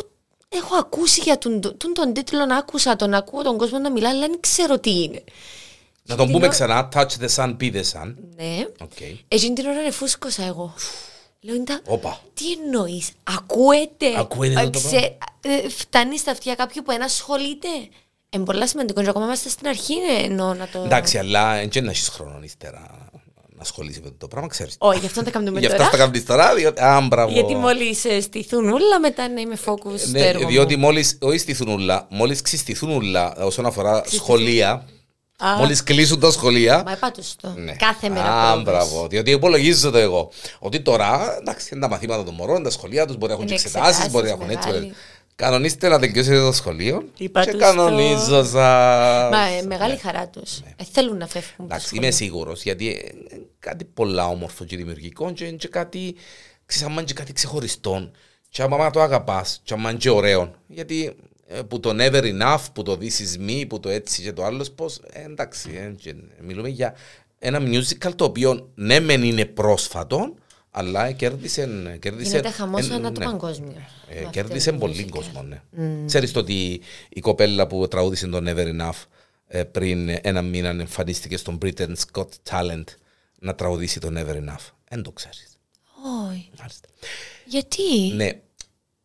έχω ακούσει για τον, τον, τον τίτλο, άκουσα τον, ακούω τον κόσμο να μιλά αλλά δεν ξέρω τι είναι. Να τον Την πούμε ώρα- ξανά, touch the sun, be the sun. Ναι. Οκ. Εκείνη την ώρα ρεφούσκωσα εγώ. Λέω, «Ιντα, Όπα. τι εννοείς, ακούεται. Ακούεται Α, το ξέ- ε, φτάνει στα αυτιά κάποιου που ένα ασχολείται. Είναι πολύ σημαντικό και ακόμα είμαστε στην αρχή ε, εννοώ να το... Εντάξει, αλλά δεν να έχεις χρόνο ύστερα ασχολείσαι με το πράγμα, ξέρεις. Όχι, γι' αυτό τα κάνουμε Γι' αυτό τώρα. τα κάνει τώρα, διότι. Α, μπράβο. Γιατί μόλις στηθούν όλα, μετά να είμαι focus στο Ναι, έργο διότι μου. μόλι. Όχι στηθούν ούλα, μόλις ξυστηθούν ούλα όσον αφορά σχολεία. Α. Μόλις κλείσουν τα σχολεία. Μα επάτωστο. Ναι. Κάθε μέρα Α, πρόοδος. μπράβο. Διότι υπολογίζω το εγώ. Ότι τώρα, εντάξει, είναι τα μαθήματα των μωρών, τα σχολεία τους μπορεί να έχουν και Είναι εξετάσεις, εξετάσεις μπορεί να έχουν έτσι. μεγάλοι. μπορεί- Κανονίστε να τελειώσετε το σχολείο. Είπα και τους κανονίζω το- σας. Μα ε, μεγάλη χαρά τους. Ε, θέλουν να φεύγουν. από το Εντάξει, σχολείο. είμαι σίγουρος γιατί ε, ε, κάτι πολλά όμορφο και δημιουργικό και είναι και κάτι, ξέρεις, άμα είναι και κάτι ξεχωριστό. Και άμα το αγαπάς, και άμα είναι και ωραίο. Γιατί ε, που το never enough, που το this is me, που το έτσι και το άλλος πώ. εντάξει, ε, και μιλούμε για ένα musical το οποίο ναι, μεν είναι πρόσφατο, αλλά κέρδισε. κέρδισε Γίνεται χαμό ε, ανά το ναι. παγκόσμιο. Ε, με αυτό κέρδισε το πολύ musical. κόσμο, ναι. Ξέρεις το ότι η κοπέλα που τραγούδισε το Never Enough ε, πριν ένα μήνα εμφανίστηκε στον Britain's Got Talent να τραγουδήσει το Never Enough. Δεν το ξέρεις. Όχι. Μάλιστα. Γιατί; Ναι.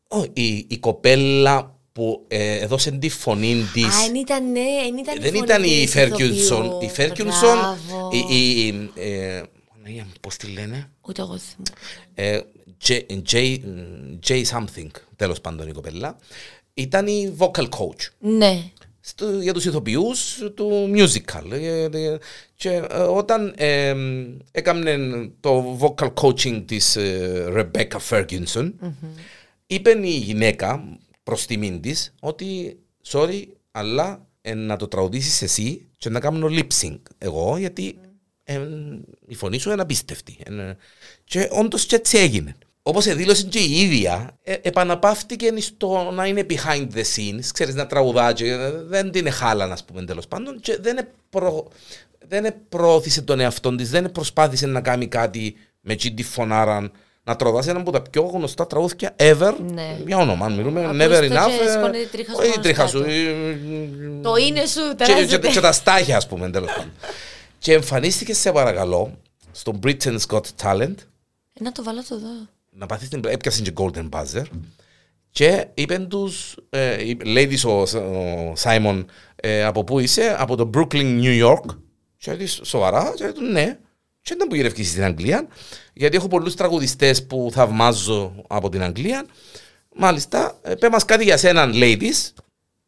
Ω, η, η κοπέλα που ε, έδωσε τη φωνή της Α, εν ήταν, ναι, εν ήταν η δεν φωνή ήταν η της Ferguson. ηθοποιού. Η Ferguson, Μπράβο. η, η, ε, Παναγία μου, πώς τη λένε, Ούτε εγώ θυμούμαι. ε, J, J, J something, τέλος πάντων η κοπέλα, ήταν η vocal coach. Ναι. στο, για τους ηθοποιούς του musical. Ε, ε, Και ε, όταν ε, έκαμε το vocal coaching της ε, Rebecca Ferguson, είπε η γυναίκα προς τιμήν της ότι sorry, αλλά ε, να το τραγουδήσεις εσύ και να κάνω lip sync εγώ, γιατί ε, η φωνή σου είναι απίστευτη. Ε, και όντως και έτσι έγινε. Όπως δήλωσε και η ίδια, ε, επαναπαύτηκε στο να είναι behind the scenes, ξέρεις, να τραγουδά και ε, δεν την εχάλα, να πούμε, τέλος πάντων, και δεν, επρο, δεν προώθησε τον εαυτό της, δεν προσπάθησε να κάνει κάτι με εκεί τη φωνάρα, να τραγουδάσει ένα από τα πιο γνωστά τραγούδια ever, Ναι. για όνομα, μιλούμε, Ακούστε never και enough, ε, σηκώνει τη τρίχα σου όχι πάνω τρίχα σου, κάτω. ε, Το είναι σου, και, και, τεράστιο. και τα στάχια, ας πούμε, τέλος πάντων. και εμφανίστηκε, σε παρακαλώ, στο Britain's Got Talent, Ε, Να το βάλω το εδώ. να πάθεις την έπιασες και Golden Buzzer και είπεν τους, ε, είπε- λέει της ο, ο Σάιμον ε, από πού είσαι, από το Brooklyn, New York και της σοβαρά και του ναι και ήταν που γυρευκήσει στην Αγγλία γιατί έχω πολλούς τραγουδιστές που θαυμάζω από την Αγγλία μάλιστα, ε, πέ μας κάτι για σέναν λέει της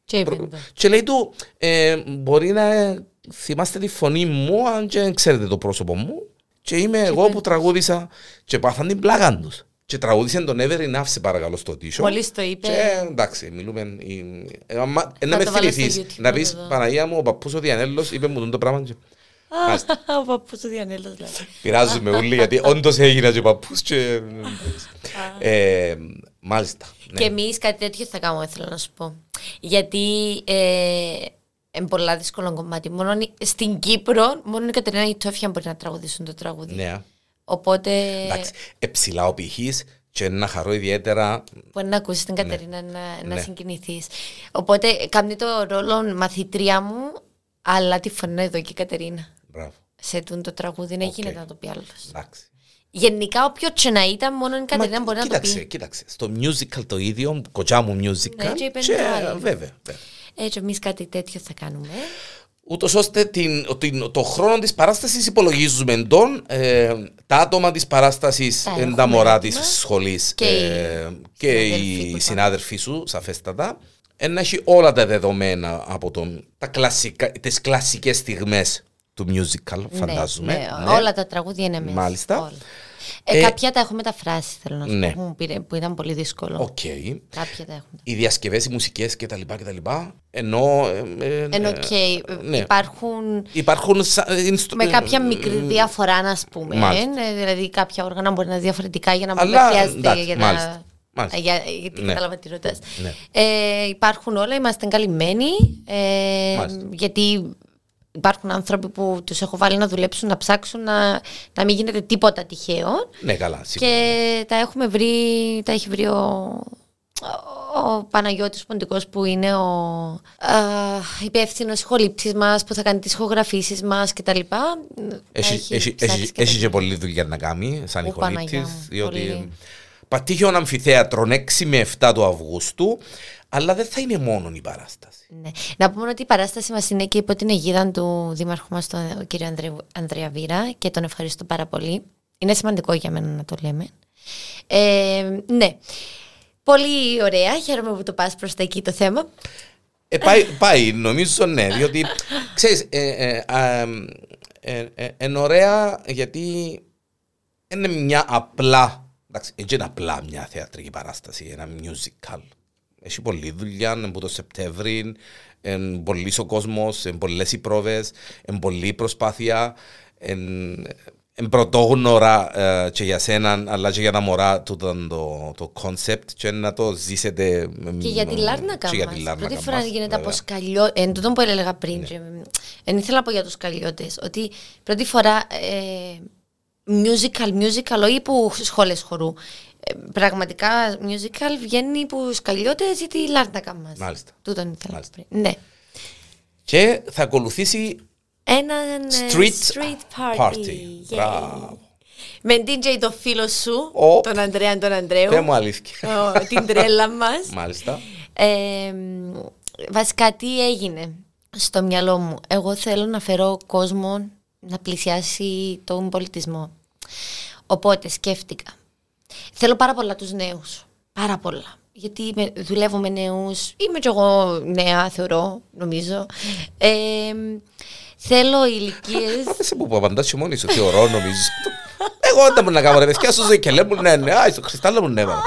Και είπε το. και λέει του, ε, μπορεί να ε, θυμάστε τη φωνή μου, αν και δεν ξέρετε το πρόσωπο μου. Και είμαι εγώ που τραγούδισα και πάθαν την πλάκα τους. Και τραγούδισαν τον Never Enough, σε παρακαλώ, στο τίσο. Μόλις το είπε. Και εντάξει, μιλούμε. η- ε, άμα- ε, Θα να με το βάλω στο θυμηθείς, YouTube να να πεις το δω. Παναγία μου, ο παππούς ο Διανέλος είπε μου το πράγμα. και Μάλιστα. [laughs] Ο παππούς του Διανέλος δηλαδή. Πειράζουμε όλοι, γιατί όντως έγινα και ο παππούς και... Ε, Μάλιστα. ναι. Και εμείς κάτι τέτοιο θα κάνουμε, θέλω να σου πω. Γιατί ε, είναι πολλά δύσκολο κομμάτι. Μόνο η- στην Κύπρο, μόνο η Κατερίνα και η Τόφια μπορεί να τραγουδήσουν το τραγούδι. Ναι. Οπότε, Εντάξει, εψηλά ο πηχής και να χαρώ ιδιαίτερα μπορεί να ακούσεις την Κατερίνα να, να Ναι. συγκινηθείς. Οπότε, κάνει το ρόλο μαθητρία μου, αλλά τη φωνή εδώ και η Κατερίνα. Μπράβο. Σε τούντο τραγούδι, δεν Οκ. γίνεται να το πει άλλος. Εντάξει. Γενικά, όποιο και να ήταν, μόνο η Κατερίνα Μα, μπορεί να το κοίταξε, πει. κοίταξε. Στο musical το ίδιο, κοτσά μου musical. Ναι, και είπε και, το άλλο. βέβαια, βέβαια. Έτσι, εμείς κάτι τέτοιο θα κάνουμε. Ούτως ώστε την, την, το χρόνο της παράστασης υπολογίζουμε τον. Ε, τα άτομα της παράστασης Τα είναι τα έχουμε μωρά της έτοιμα. σχολής Και ε, οι και συνάδελφοι που οι υπάρχουν. συνάδελφοί σου, σαφέστατα. Ε, να έχει όλα τα δεδομένα από τον, τα κλασικά, τις κλασικές στιγμές του musical, φαντάζομαι. Ναι, Ναι. όλα τα τραγούδια είναι μέσα. Μάλιστα. Όλα. Ε, Ε, κάποια τα έχω μεταφράσει, θέλω να σου ναι. πω, που, μου πήρε- που ήταν πολύ δύσκολο. Οκ. Κάποια τα έχουμε. Οι διασκευές, οι μουσικές κτλ. κτλ. Ενώ... ε, ε, Ενώ ε, και ναι. υπάρχουν Υπάρχουν σα- instru- με κάποια μικρή διαφορά, να πούμε. Μάλιστα. ε, δηλαδή, κάποια όργανα μπορεί να είναι διαφορετικά για να μην Αλλά, χρειάζεται. εντάξει, για μάλιστα. να... Μάλιστα. Για, γιατί Ναι. κατάλαβα τι ρωτάς. Ναι. Ε, υπάρχουν όλα, είμαστε καλυμμένοι. Ε, Μάλιστα. γιατί υπάρχουν άνθρωποι που τους έχω βάλει να δουλέψουν, να ψάξουν, να, να μην γίνεται τίποτα τυχαίο. Ναι, καλά. σίγουρα. Και τα έχουμε βρει, τα έχει βρει ο, ο Παναγιώτης Ποντικός που είναι ο α, υπεύθυνος ηχολήπτης μας που θα κάνει τις ηχογραφήσεις μας κτλ. Έχει, έχει, έχει, έχει και πολλή δουλειά να κάνει σαν Ω, Παναγιά ηχολήπτης, μου, διότι πολύ. Πατήχιον Αμφιθέατρο 6 με 7 του Αυγούστου, αλλά δεν θα είναι μόνο η παράσταση. Ναι. Να πούμε ότι η παράσταση μας είναι και υπό την αιγίδα του Δήμαρχου μας, τον κύριο Ανδρε... Ανδρέα Βίρα και τον ευχαριστώ πάρα πολύ. Είναι σημαντικό για μένα να το λέμε. Ε, ναι. Πολύ ωραία. Χαίρομαι που το πας προς τα εκεί το θέμα. Ε, πάει, πάει, νομίζω ναι, διότι ξέρεις, ε, ε, ε, ε, είναι ωραία γιατί είναι μια απλά, εντάξει, δεν είναι απλά μια θεατρική παράσταση, ένα musical. Έχει πολλή δουλειά, είναι από το Σεπτέμβρη, είναι πολύ ο κόσμος, είναι πολλές οι πρόβες, είναι πολλή προσπάθεια, είναι πρωτόγνωρα ε, και για σένα, αλλά και για τα μωρά το, το, το concept και να το ζήσετε. Και για τη Λάρνακα μας. Πρώτη φορά γίνεται από σκαλιό... Εν τούτο που έλεγα πριν, ναι. εν ήθελα να πω για τους σκαλιώτες, ότι πρώτη φορά ε, musical, musical, όχι που σχόλες χορού, ε, πραγματικά musical βγαίνει που σκαλιώτες για τη Λάρνακα μας. Μάλιστα. Τούτον ήθελα πριν. Ναι. Και θα ακολουθήσει ένα Street, street party. party. Yay. Μπράβο. Με DJ το φίλο σου, Ω. τον Ανδρέα τον Ανδρέου. Πες μου αλήθεια. Ω, την τρέλα μας. [laughs] Μάλιστα. Ε, βασικά τι έγινε στο μυαλό μου. Εγώ θέλω να φέρω κόσμο να πλησιάσει τον πολιτισμό. Οπότε σκέφτηκα. Θέλω πάρα πολλά τους νέους. Πάρα πολλά. Γιατί με- δουλεύω με νέους. Είμαι κι εγώ νέα, θεωρώ, νομίζω. Ε, θέλω ηλικίες... [laughs] Είσαι που απαντάς και μόνη σου, θεωρώ νομίζω. Εγώ όταν μου να κάνω ρε παιδιά σου και λέω μου ναι ναι, α, είσαι Χριστάλλα μου ναι. μα.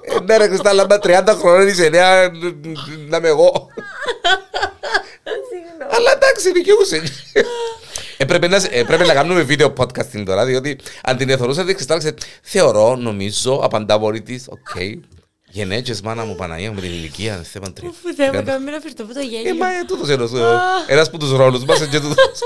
Ε, Ναι ρε Χριστάλλα, με 30 χρόνια είσαι νέα, να είμαι εγώ. [laughs] Αλλά εντάξει, δικαιούσε. Έπρεπε να, έπρεπε να κάνουμε βίντεο podcasting τώρα, διότι αν την εθωρούσα τη Χριστάλλα, ξέρετε, θεωρώ, νομίζω, απαντά μόνη της, οκ. Γενέτσες μάνα μου Παναγία μου με την ηλικία, δεν θέμα τρία. Που δεν με κάνει να φερθώ από το Ε, γέλιο. μα ε, τούτος ένας, ε, ένας από τους ρόλους μας, ε, και τούτος.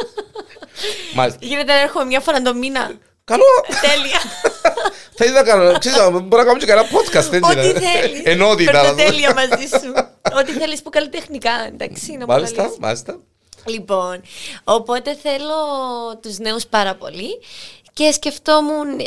Μάλιστα. Γίνεται να έρχομαι μια φορά το μήνα. Καλό. Τέλεια. [laughs] Θα ήθελα να κάνω, ξέρεις, μπορώ να κάνω και κανένα podcast, δεν Ό,τι είναι. θέλεις. Ενότητα. Παίρνω τέλεια μαζί σου. Ό,τι θέλεις που καλλιτεχνικά, εντάξει. να μου [laughs] Μάλιστα, λαλείς. μάλιστα. Λοιπόν, οπότε θέλω τους νέους πάρα πολύ και σκεφτόμουν, ε,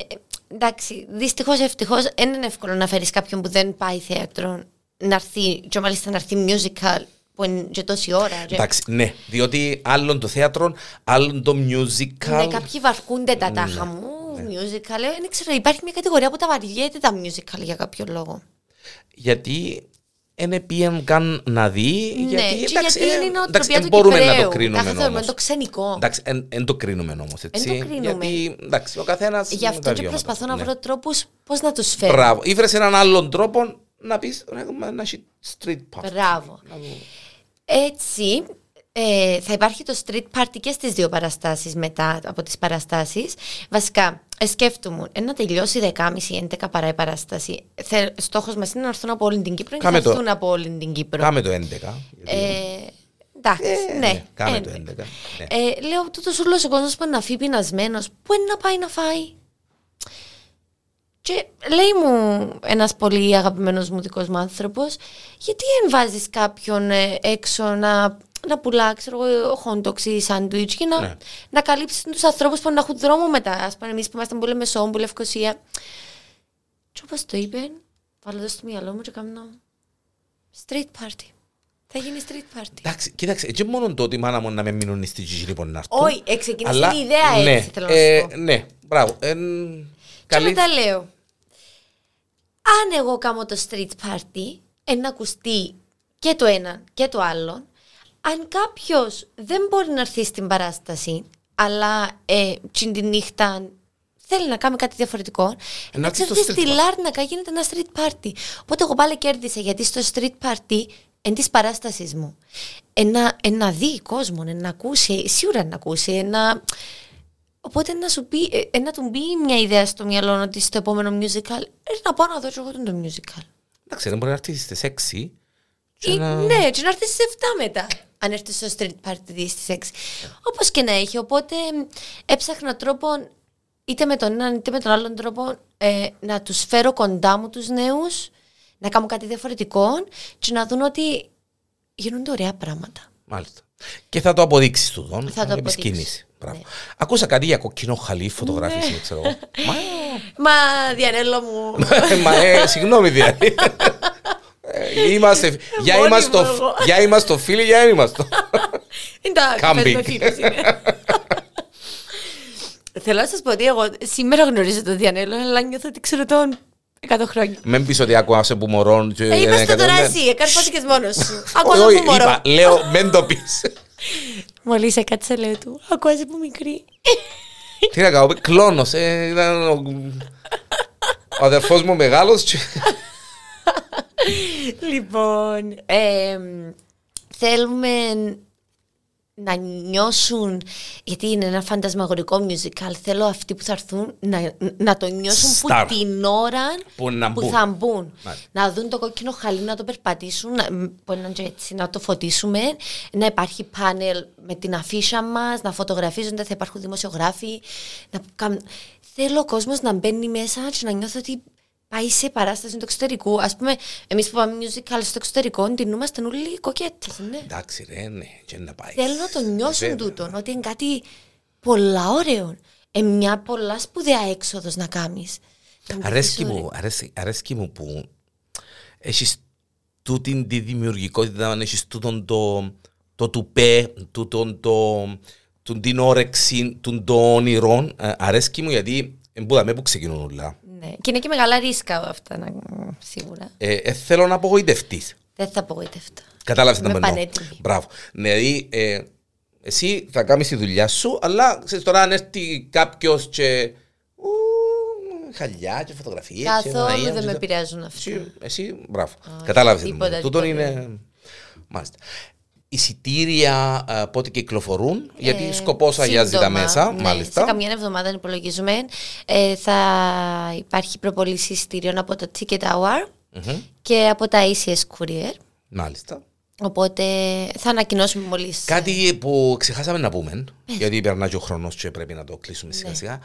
εντάξει, δυστυχώς ευτυχώς δεν είναι εύκολο να φέρεις κάποιον που δεν πάει θέατρο να έρθει, και μάλιστα να έρθει musical που είναι και τόση ώρα. και- Εντάξει, ναι, διότι άλλον το θέατρο, άλλον το musical. Ναι, κάποιοι βαρκούνται τα τάχα μου, musical. ε, Δεν ξέρω, υπάρχει μια κατηγορία που τα βαριέται τα musical για κάποιο λόγο. Γιατί δεν πήγαν καν να δει. ναι, γιατί, και εντάξει, γιατί ε, είναι η εντάξει, νοοτροπία εν του μπορούμε Κυπρέου. να το κρίνουμε Τάχα θεωρούμε όμως. το ξενικό. Εντάξει, δεν το κρίνουμε όμως, έτσι. Εν το κρίνουμε. Γιατί, εντάξει, ο καθένας Γι' με αυτό τα και βιώματα προσπαθώ του, να ναι. βρω τρόπους πώς να τους φέρω. Μπράβο. Ήβρες έναν άλλον τρόπο να πεις, ρε, μα, να έχει street party. Μπράβο. Να δω. Έτσι, ε, θα υπάρχει το street party και στις δύο παραστάσεις μετά από τις παραστάσεις. Βασικά, ε, σκέφτομαι ε, να τελειώσει 10.30-11 παρά η παράσταση. Θε, στόχος μας είναι να έρθουν από όλη την Κύπρο και Κάμε θα το. έρθουν από όλη την Κύπρο; Κάμε το 11. γιατί- Ε, εντάξει, Ε, ναι. Κάμε ε, το 11. ναι. Ε, λέω, τούτος ούλος ο κόσμος που είναι να φύγει πεινασμένος, πού είναι να πάει να φάει; Και λέει μου ένας πολύ αγαπημένος μου δικός μου άνθρωπος, γιατί δεν βάζεις κάποιον ε, έξω να, να πουλά, ξέρω εγώ, χόντοξ ή σάντουιτς και να, Ναι. να καλύψει τους ανθρώπους που να έχουν δρόμο μετά. Ας πούμε εμείς που είμαστε πολύ Μεσόμπου, Λευκοσία. Και όπως το είπε, βάλω το στο μυαλό μου και κάνω street party. Θα γίνει street party. Εντάξει, κοίταξε, έτσι μόνο το ότι η μάνα μου να με μείνουν στη γη λοιπόν να έρθουν. Όχι, εξεκίνησε Αλλά, την ιδέα ναι, έτσι, θέλω να ε, σου πω. Ναι, μπράβο. Εν, Και καλή... μετά λέω, αν εγώ κάνω το street party, ένα ακουστεί και το ένα και το άλλο, αν κάποιος δεν μπορεί να έρθει στην παράσταση, αλλά ε, τσιν τη νύχτα θέλει να κάνει κάτι διαφορετικό, Να να έρθει στο ξέρετε street στη party. Λάρνακα γίνεται ένα street party. Οπότε εγώ πάλι κέρδισα γιατί στο street party εν της παράστασης μου. Ένα, ένα δει κόσμο, να ακούσει, σίγουρα να ακούσει, ένα... Οπότε να, σου πει, ε, ε, να του μπει μια ιδέα στο μυαλό ότι στο επόμενο musical ε, να πάω να δω και εγώ τον το musical. Εντάξει, δεν μπορεί να έρθεις στις 6 και Ή, να... Ναι, και να έρθεις στις 7 μετά. Αν έρθεις στο street party στι 6. Όπως και να έχει. Οπότε ε, έψαχνα τρόπο είτε με τον έναν είτε με τον άλλον τρόπο ε, να τους φέρω κοντά μου τους νέους, να κάνω κάτι διαφορετικό και να δουν ότι γίνονται ωραία πράγματα. Μάλιστα. Και θα το αποδείξεις του τον. Θα το αποδείξω. επισκηνήσει. Μπράβο. Ναι. Ακούσα κάτι για κοκκινό χαλί, φωτογράφηση, ξέρω εγώ. [laughs] Μα, Μα Διανέλο μου. [laughs] Μα, ε, συγγνώμη δηλαδή. [laughs] Ε, Είμαστε, για Μόνη είμαστε, μου εγώ. για είμαστε φίλοι, για είμαστε. [laughs] Εντάξει, Camping. πες με φίλους είναι. [laughs] Θέλω να σας πω ότι εγώ σήμερα γνωρίζω τον Διανέλο, αλλά νιώθω ότι ξέρω τον 100 χρόνια. Μην πεις ότι άκουα σε που μωρών. και Ε, δεν είπες το έκανα- τώρα ναι. εσύ, εκαρπάθηκες μόνος σου. [laughs] Όχι, Ακούω όχι, που μωρό. είπα, λέω, μην το πεις. Μόλις έκατσα λέω του, ακούω που μικρή. Τι να κάνω, κλόνος. ε, ήταν ο, ο αδερφός μου μεγάλος. Και- Λοιπόν, εμ, θέλουμε να νιώσουν, γιατί είναι ένα φαντασμαγορικό musical, θέλω αυτοί που θα έρθουν να, να το νιώσουν Star. που την ώρα Που να μπουν. θα μπουν. Μάλιστα. Να δουν το κόκκινο χαλί, να το περπατήσουν, να, μ, μπορεί να είναι και έτσι, να το φωτίσουμε, να υπάρχει πάνελ με την αφίσα μας, να φωτογραφίζονται, θα υπάρχουν δημοσιογράφοι. Να, κάμ- θέλω ο κόσμος να μπαίνει μέσα και να νιώθει ότι πάει σε παράσταση του εξωτερικού. Ας πούμε, εμείς που πάμε musical στο εξωτερικό, ντυνούμαστε όλοι κοκέτες, ναι. Εντάξει ρε, ναι, και να πάει. Θέλω να το νιώσουν Βέβαια. τούτον, ότι είναι κάτι πολλά ωραίο. Ε, μια πολλά σπουδαία έξοδος να κάνεις. Να μπει Αρέσκει ωραίο. μου, αρέσκει, αρέσκει μου που έχεις τούτη τη δημιουργικότητα, αν έχεις τούτον το, το τουπέ, τούτον το, τούν την όρεξη, τούν το όνειρο. Ε, αρέσκει μου γιατί εμπούδαμε που ξεκινούν όλα. Ναι. Και είναι και μεγάλα ρίσκα αυτά, να... σίγουρα. Ε, ε, θέλω να απογοητευτείς. Δεν θα απογοητευτώ. Κατάλαβες τι Είμαι να εννοώ. πανέτοιμη. Μπράβο. Δηλαδή, ε, εσύ θα κάνεις τη δουλειά σου, αλλά ξέρεις τώρα αν έρθει κάποιος και... ου, χαλιά και φωτογραφίες. και Καθόλου Παναγία μου, δεν με και- επηρεάζουν αυτά. Εσύ, εσύ μπράβο. Κατάλαβες. τίποτα, μου. Τούτον τίποτα. είναι... Μάλιστα. Εισιτήρια ε, πότε κυκλοφορούν, γιατί Ε, σκοπός αγιάζει τα σύντομα, μέσα, ναι, μάλιστα. Σε καμιά εβδομάδα υπολογίζουμε. Ε, θα υπάρχει προπολίση εισιτήριων από το Ticket Hour Μμμ. και από τα ACS Courier. Μάλιστα. Οπότε θα ανακοινώσουμε μόλις. Κάτι που ξεχάσαμε να πούμε, Ε. γιατί περνάει και ο χρόνος και πρέπει να το κλείσουμε σιγά σιγά.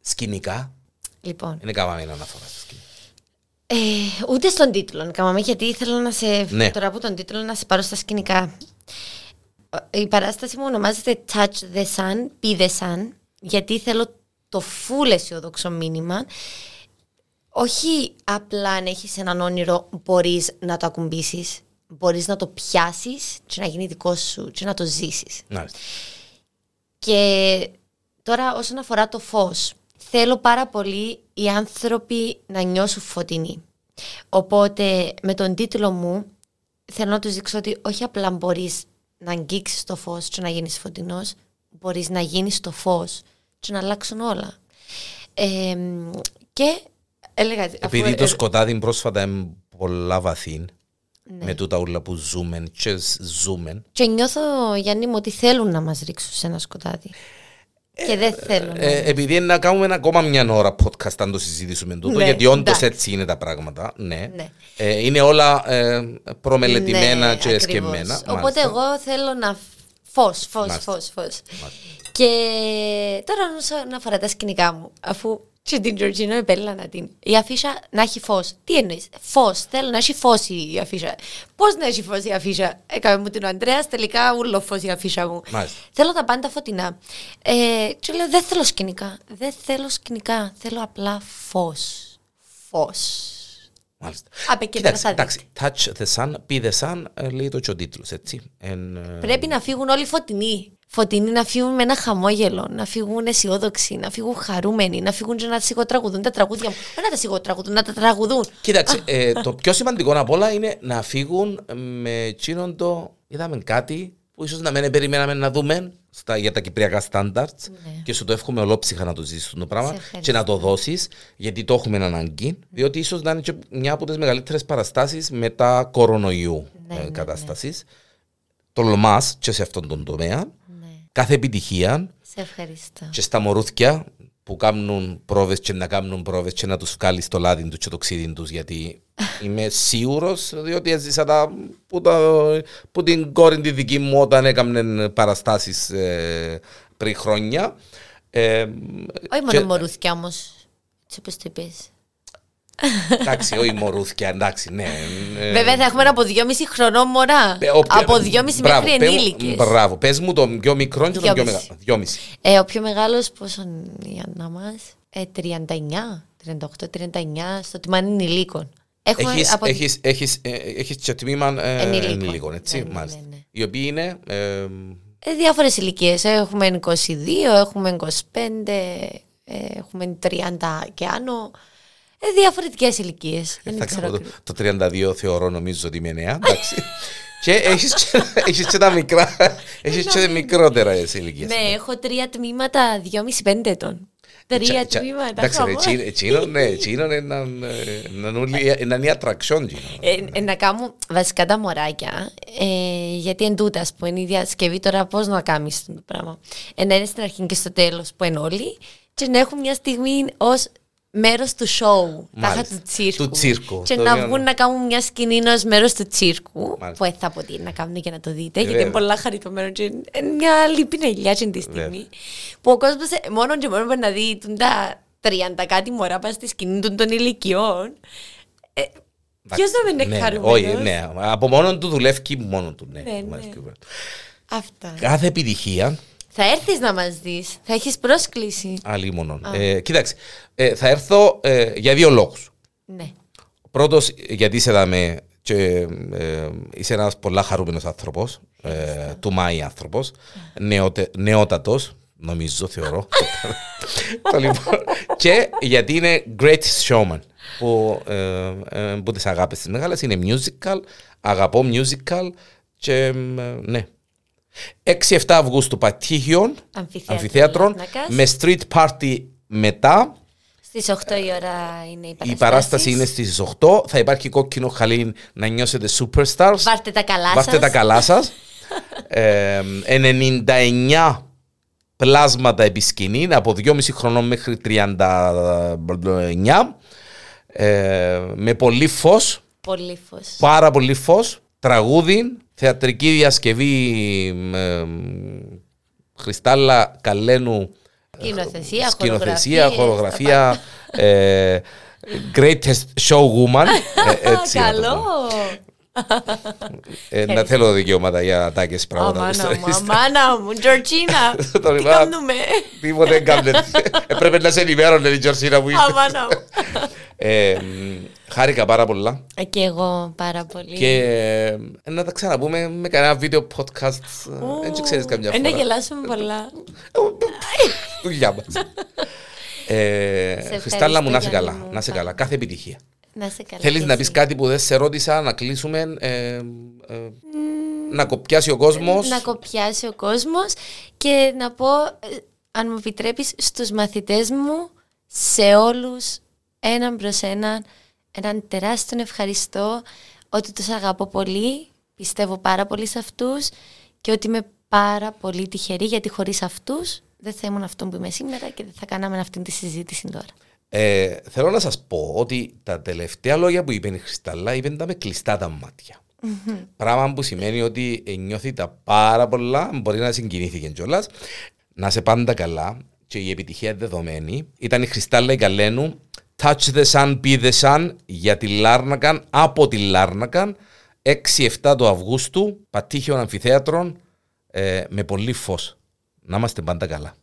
Σκηνικά, Λοιπόν. είναι κάμαμε να αναφορά στο σκηνικό. Ε, ούτε στον τίτλο κάμαμε, γιατί θέλω να σε. Ναι. Τώρα από τον τίτλο να σε πάρω στα σκηνικά. Η παράσταση μου ονομάζεται Touch the Sun, Be the Sun, γιατί θέλω το full αισιοδόξο μήνυμα. Όχι απλά αν έχεις έναν όνειρο μπορείς να το ακουμπήσεις, μπορείς να το πιάσεις και να γίνει δικό σου και να το ζήσεις. Μάλιστα. Και τώρα όσον αφορά το φως, θέλω πάρα πολύ οι άνθρωποι να νιώσουν φωτεινοί. Οπότε με τον τίτλο μου θέλω να τους δείξω ότι όχι απλά μπορείς να αγγίξεις το φως και να γίνεις φωτεινός, μπορείς να γίνεις το φως και να αλλάξουν όλα. Ε, και έλεγα... αφού- Επειδή το ε, σκοτάδι πρόσφατα είναι πολλά βαθύ, Ναι. με τούτα όλα που ζούμε και ζούμε, Και νιώθω, Γιάννη μου, ότι θέλουν να μας ρίξουν σε ένα σκοτάδι. Και δεν θέλουν. Ε, επειδή είναι να κάνουμε ακόμα μια ώρα podcast αν το συζητήσουμε τούτο, Ναι, γιατί όντως εντάξει. έτσι είναι τα πράγματα. Ναι. Ναι. Ε, είναι όλα ε, προμελετημένα Ναι, και ακριβώς. σκεμμένα. Οπότε μάλιστα. εγώ θέλω να... Φως, φως, Μάλιστα. φως, φως. Και τώρα όσον αφορά τα σκηνικά μου, αφού και την Τζορτζίνο επέλα να την... Η αφίσα να έχει φως. Τι εννοείς, φως, θέλω να έχει φως η αφίσα. Πώς να έχει φως η αφίσα. Έκαμε μου την ο Ανδρέας, τελικά ούλο φως η αφίσα μου. Μάλιστα. Θέλω τα πάντα φωτεινά. Ε, και λέω δεν θέλω σκηνικά, δεν θέλω σκηνικά, θέλω απλά φως. Φως. Μάλιστα. Απ' εκεί πέρα Κοιτάξτε, θα εντάξει, touch the sun, be the sun, ε, λέει το και ο τίτλος, έτσι. Εν, ε, Πρέπει να φύγουν όλοι φωτεινοί. Φωτεινοί να φύγουν με ένα χαμόγελο, να φύγουν αισιόδοξοι, να φύγουν χαρούμενοι, να φύγουν και να σιγοτραγουδούν τα τραγούδια μου. Δεν να τα σιγοτραγουδούν, να τα τραγουδούν. Κοίταξε, ε, το πιο σημαντικό απ' όλα είναι να φύγουν με εκείνον το. Είδαμε κάτι που ίσως να μην περιμέναμε να δούμε στα, για τα κυπριακά στάνταρτ και σου το εύχομαι ολόψυχα να το ζήσεις το πράγμα Ναι. Σε ευχαριστώ. και να το δώσεις γιατί το έχουμε ανάγκη. Διότι ίσως να είναι και μια από τις μεγαλύτερες παραστάσεις μετά κορονοϊού Ναι, ε, ναι, κατάστασης. Τολμάς και σε αυτόν τον τομέα. Ναι, Κάθε επιτυχία σε ευχαριστώ. και στα μωρούθια που κάνουν πρόβες και να κάνουν πρόβες και να τους βγάλει στο λάδι τους και το ξύδι τους γιατί [laughs] είμαι σίγουρος διότι έζησα τα που, τα, που την κόρη τη δική μου όταν έκαναν παραστάσεις ε, πριν χρόνια. Ε, Όχι και- μόνο μωρούθια όμως. Έτσι όπως το είπες. Εντάξει, όχι μωρούθια, εντάξει, ναι. ε, Βέβαια θα έχουμε από δυόμιση χρονών μωρά. Ε, όποιο- από δυόμιση Μπράβο, μέχρι πες μου- ενήλικες. Μπράβο, πες μου το πιο μικρό και το πιο Δυόμιση. μεγάλο. Δυόμιση. Ε, ο πιο μεγάλος πόσο είναι η Άννα μας, ε, 39, 38, 39, στο τιμάνι ενηλίκων. Έχουμε Έχεις, από... έχεις, έχεις, ε, έχεις και τμήμα ε, Ενηλίκων. ενηλίκων, έτσι, Ναι, ναι, μάλιστα. ναι, ναι. Οι οποίοι είναι, ε, Ε, διάφορες ηλικίες. Έχουμε 22, έχουμε 25, ε, έχουμε 30 και άνω. Ε, διαφορετικές ηλικίες. Δεν θα ξέρω. κάνω το, ακριβώς. το 32 θεωρώ νομίζω ότι είμαι νέα, εντάξει. [laughs] και έχεις και, έχεις και τα μικρά, έχεις και μικρότερα σε ηλικίες. Ναι, έχω τρία τμήματα 2,5-5 ετών. Τρία Τσα- τμήματα. Εντάξει, ρε, χαμό. εκείνο- εκείνο, ναι, εκείνο είναι έναν, ε, έναν ούλι- έναν η attraction, εκείνο. Ε, ε, να κάνω βασικά τα μωράκια, ε, γιατί εν τούτα που είναι η διασκευή τώρα πώς να κάνεις το πράγμα. Ε, να είναι στην αρχή και στο τέλος που είναι όλοι και να έχουν μια στιγμή ως μέρος του σοου, τάχα Μάλιστα. του τσίρκου. Του τσίρκου, Και το να οποίο- βγουν να κάνουν μια σκηνή ως μέρος του τσίρκου, Μάλιστα. που ε, θα αποτείνει να κάνουν και να το δείτε, γιατί βέβαια. είναι πολλά χαριτωμένο και είναι μια άλλη πινελιά την τη στιγμή. Βέβαια. Που ο κόσμος ε, μόνο και μόνο μπορεί να δει τούν τα 30 κάτι μωρά πας στη σκηνή των- των ηλικιών. Ε, Ποιος δεν είναι Ναι, χαρούμενος; Όχι, ναι, από μόνο του δουλεύει μόνο του, ναι. Ναι, ναι. δουλεύει. Αυτά. Κάθε επιτυχία, Θα έρθεις να μας δεις. Θα έχεις πρόσκληση. άλλη μόνο. Ε, κοίταξε, ε, θα έρθω ε, για δύο λόγους. Ναι. Πρώτος, γιατί είσαι δάμε και ε, είσαι ένας πολλά χαρούμενος άνθρωπος, ε, του Μάη άνθρωπος, νεοτε, νεότατος, νομίζω, θεωρώ. [laughs] το λοιπόν, και γιατί είναι great showman, που, ε, ε, που τις αγάπες της μεγάλες είναι musical, αγαπώ musical και ε, ναι. 6-7 Αυγούστου Πατήχιον, Αμφιθέατρο αμφιθέατρον, Λάρνακας. με street party μετά, Στις 8 η ώρα είναι η παράσταση. η παράσταση είναι στις 8. Θα υπάρχει κόκκινο χαλί να νιώσετε superstars. Βάρτε τα καλά Βάστε σας. τα καλά σας. [laughs] Ε, 99 πλάσματα επί σκηνή, από 2,5 χρονών μέχρι 39. Ε, με πολύ φως, Πολύ φως. πάρα πολύ φως, τραγούδι, θεατρική διασκευή ε, Χριστάλλα Καλένου Σκηνοθεσία, σκηνοθεσία, χορογραφίες, χορογραφία, ε, greatest showwoman. ε, [laughs] έτσι να το Καλό. πω. Ε, να θέλω δικαιώματα για τάκες πράγματα. Αμάνα στο μου, Insta. αμάνα μου, Τζορτζίνα. [laughs] Το Τι είπα. κάνουμε; Τίποτε δεν κάνετε. [laughs] Έπρεπε να σε ενημέρωνε η Τζορσίνα που ήρθε. Αμάνα μου. Ε, μ, Χάρηκα πάρα πολλά Ε, Και εγώ πάρα πολύ. και ε, να τα ξαναπούμε με κανένα βίντεο podcast. Δεν ξέρεις καμιά Ε, Να φορά. γελάσουμε πολλά. Δουλειά μας. [laughs] Ε, Σε Χριστάλλα μου, να είσαι ευχαριστώ, καλά. Γιάννη μου. Να είσαι καλά. Κάθε επιτυχία. Να σε καλά. Θέλεις και να εσύ. πεις κάτι που δεν σε ρώτησα, να κλείσουμε, ε, ε, να κοπιάσει ο κόσμος. να κοπιάσει ο κόσμος και να πω, ε, αν μου επιτρέπεις, στους μαθητές μου, σε όλους, έναν προς έναν, έναν τεράστιο ευχαριστώ, ότι τους αγαπώ πολύ, πιστεύω πάρα πολύ σε αυτούς και ότι είμαι πάρα πολύ τυχερή γιατί χωρίς αυτούς δεν θα ήμουν αυτό που είμαι σήμερα και δεν θα κάναμε αυτή τη συζήτηση τώρα. Ε, θέλω να σας πω ότι τα τελευταία λόγια που είπε η Χριστάλλα είπε τα με κλειστά τα ματια Πράγμα που σημαίνει ότι νιώθει τα πάρα πολλά, μπορεί να συγκινήθηκε κιόλας. Να είσαι πάντα καλά και η επιτυχία είναι δεδομένη. Ήταν η Χριστάλλα η Καλένου, Touch the Sun, Be the Sun για τη Λάρνακαν, από τη Λάρνακαν, 6-7 του Αυγούστου, Πατήχιον Αμφιθέατρον, ε, με πολύ φως. Να είμαστε πάντα καλά.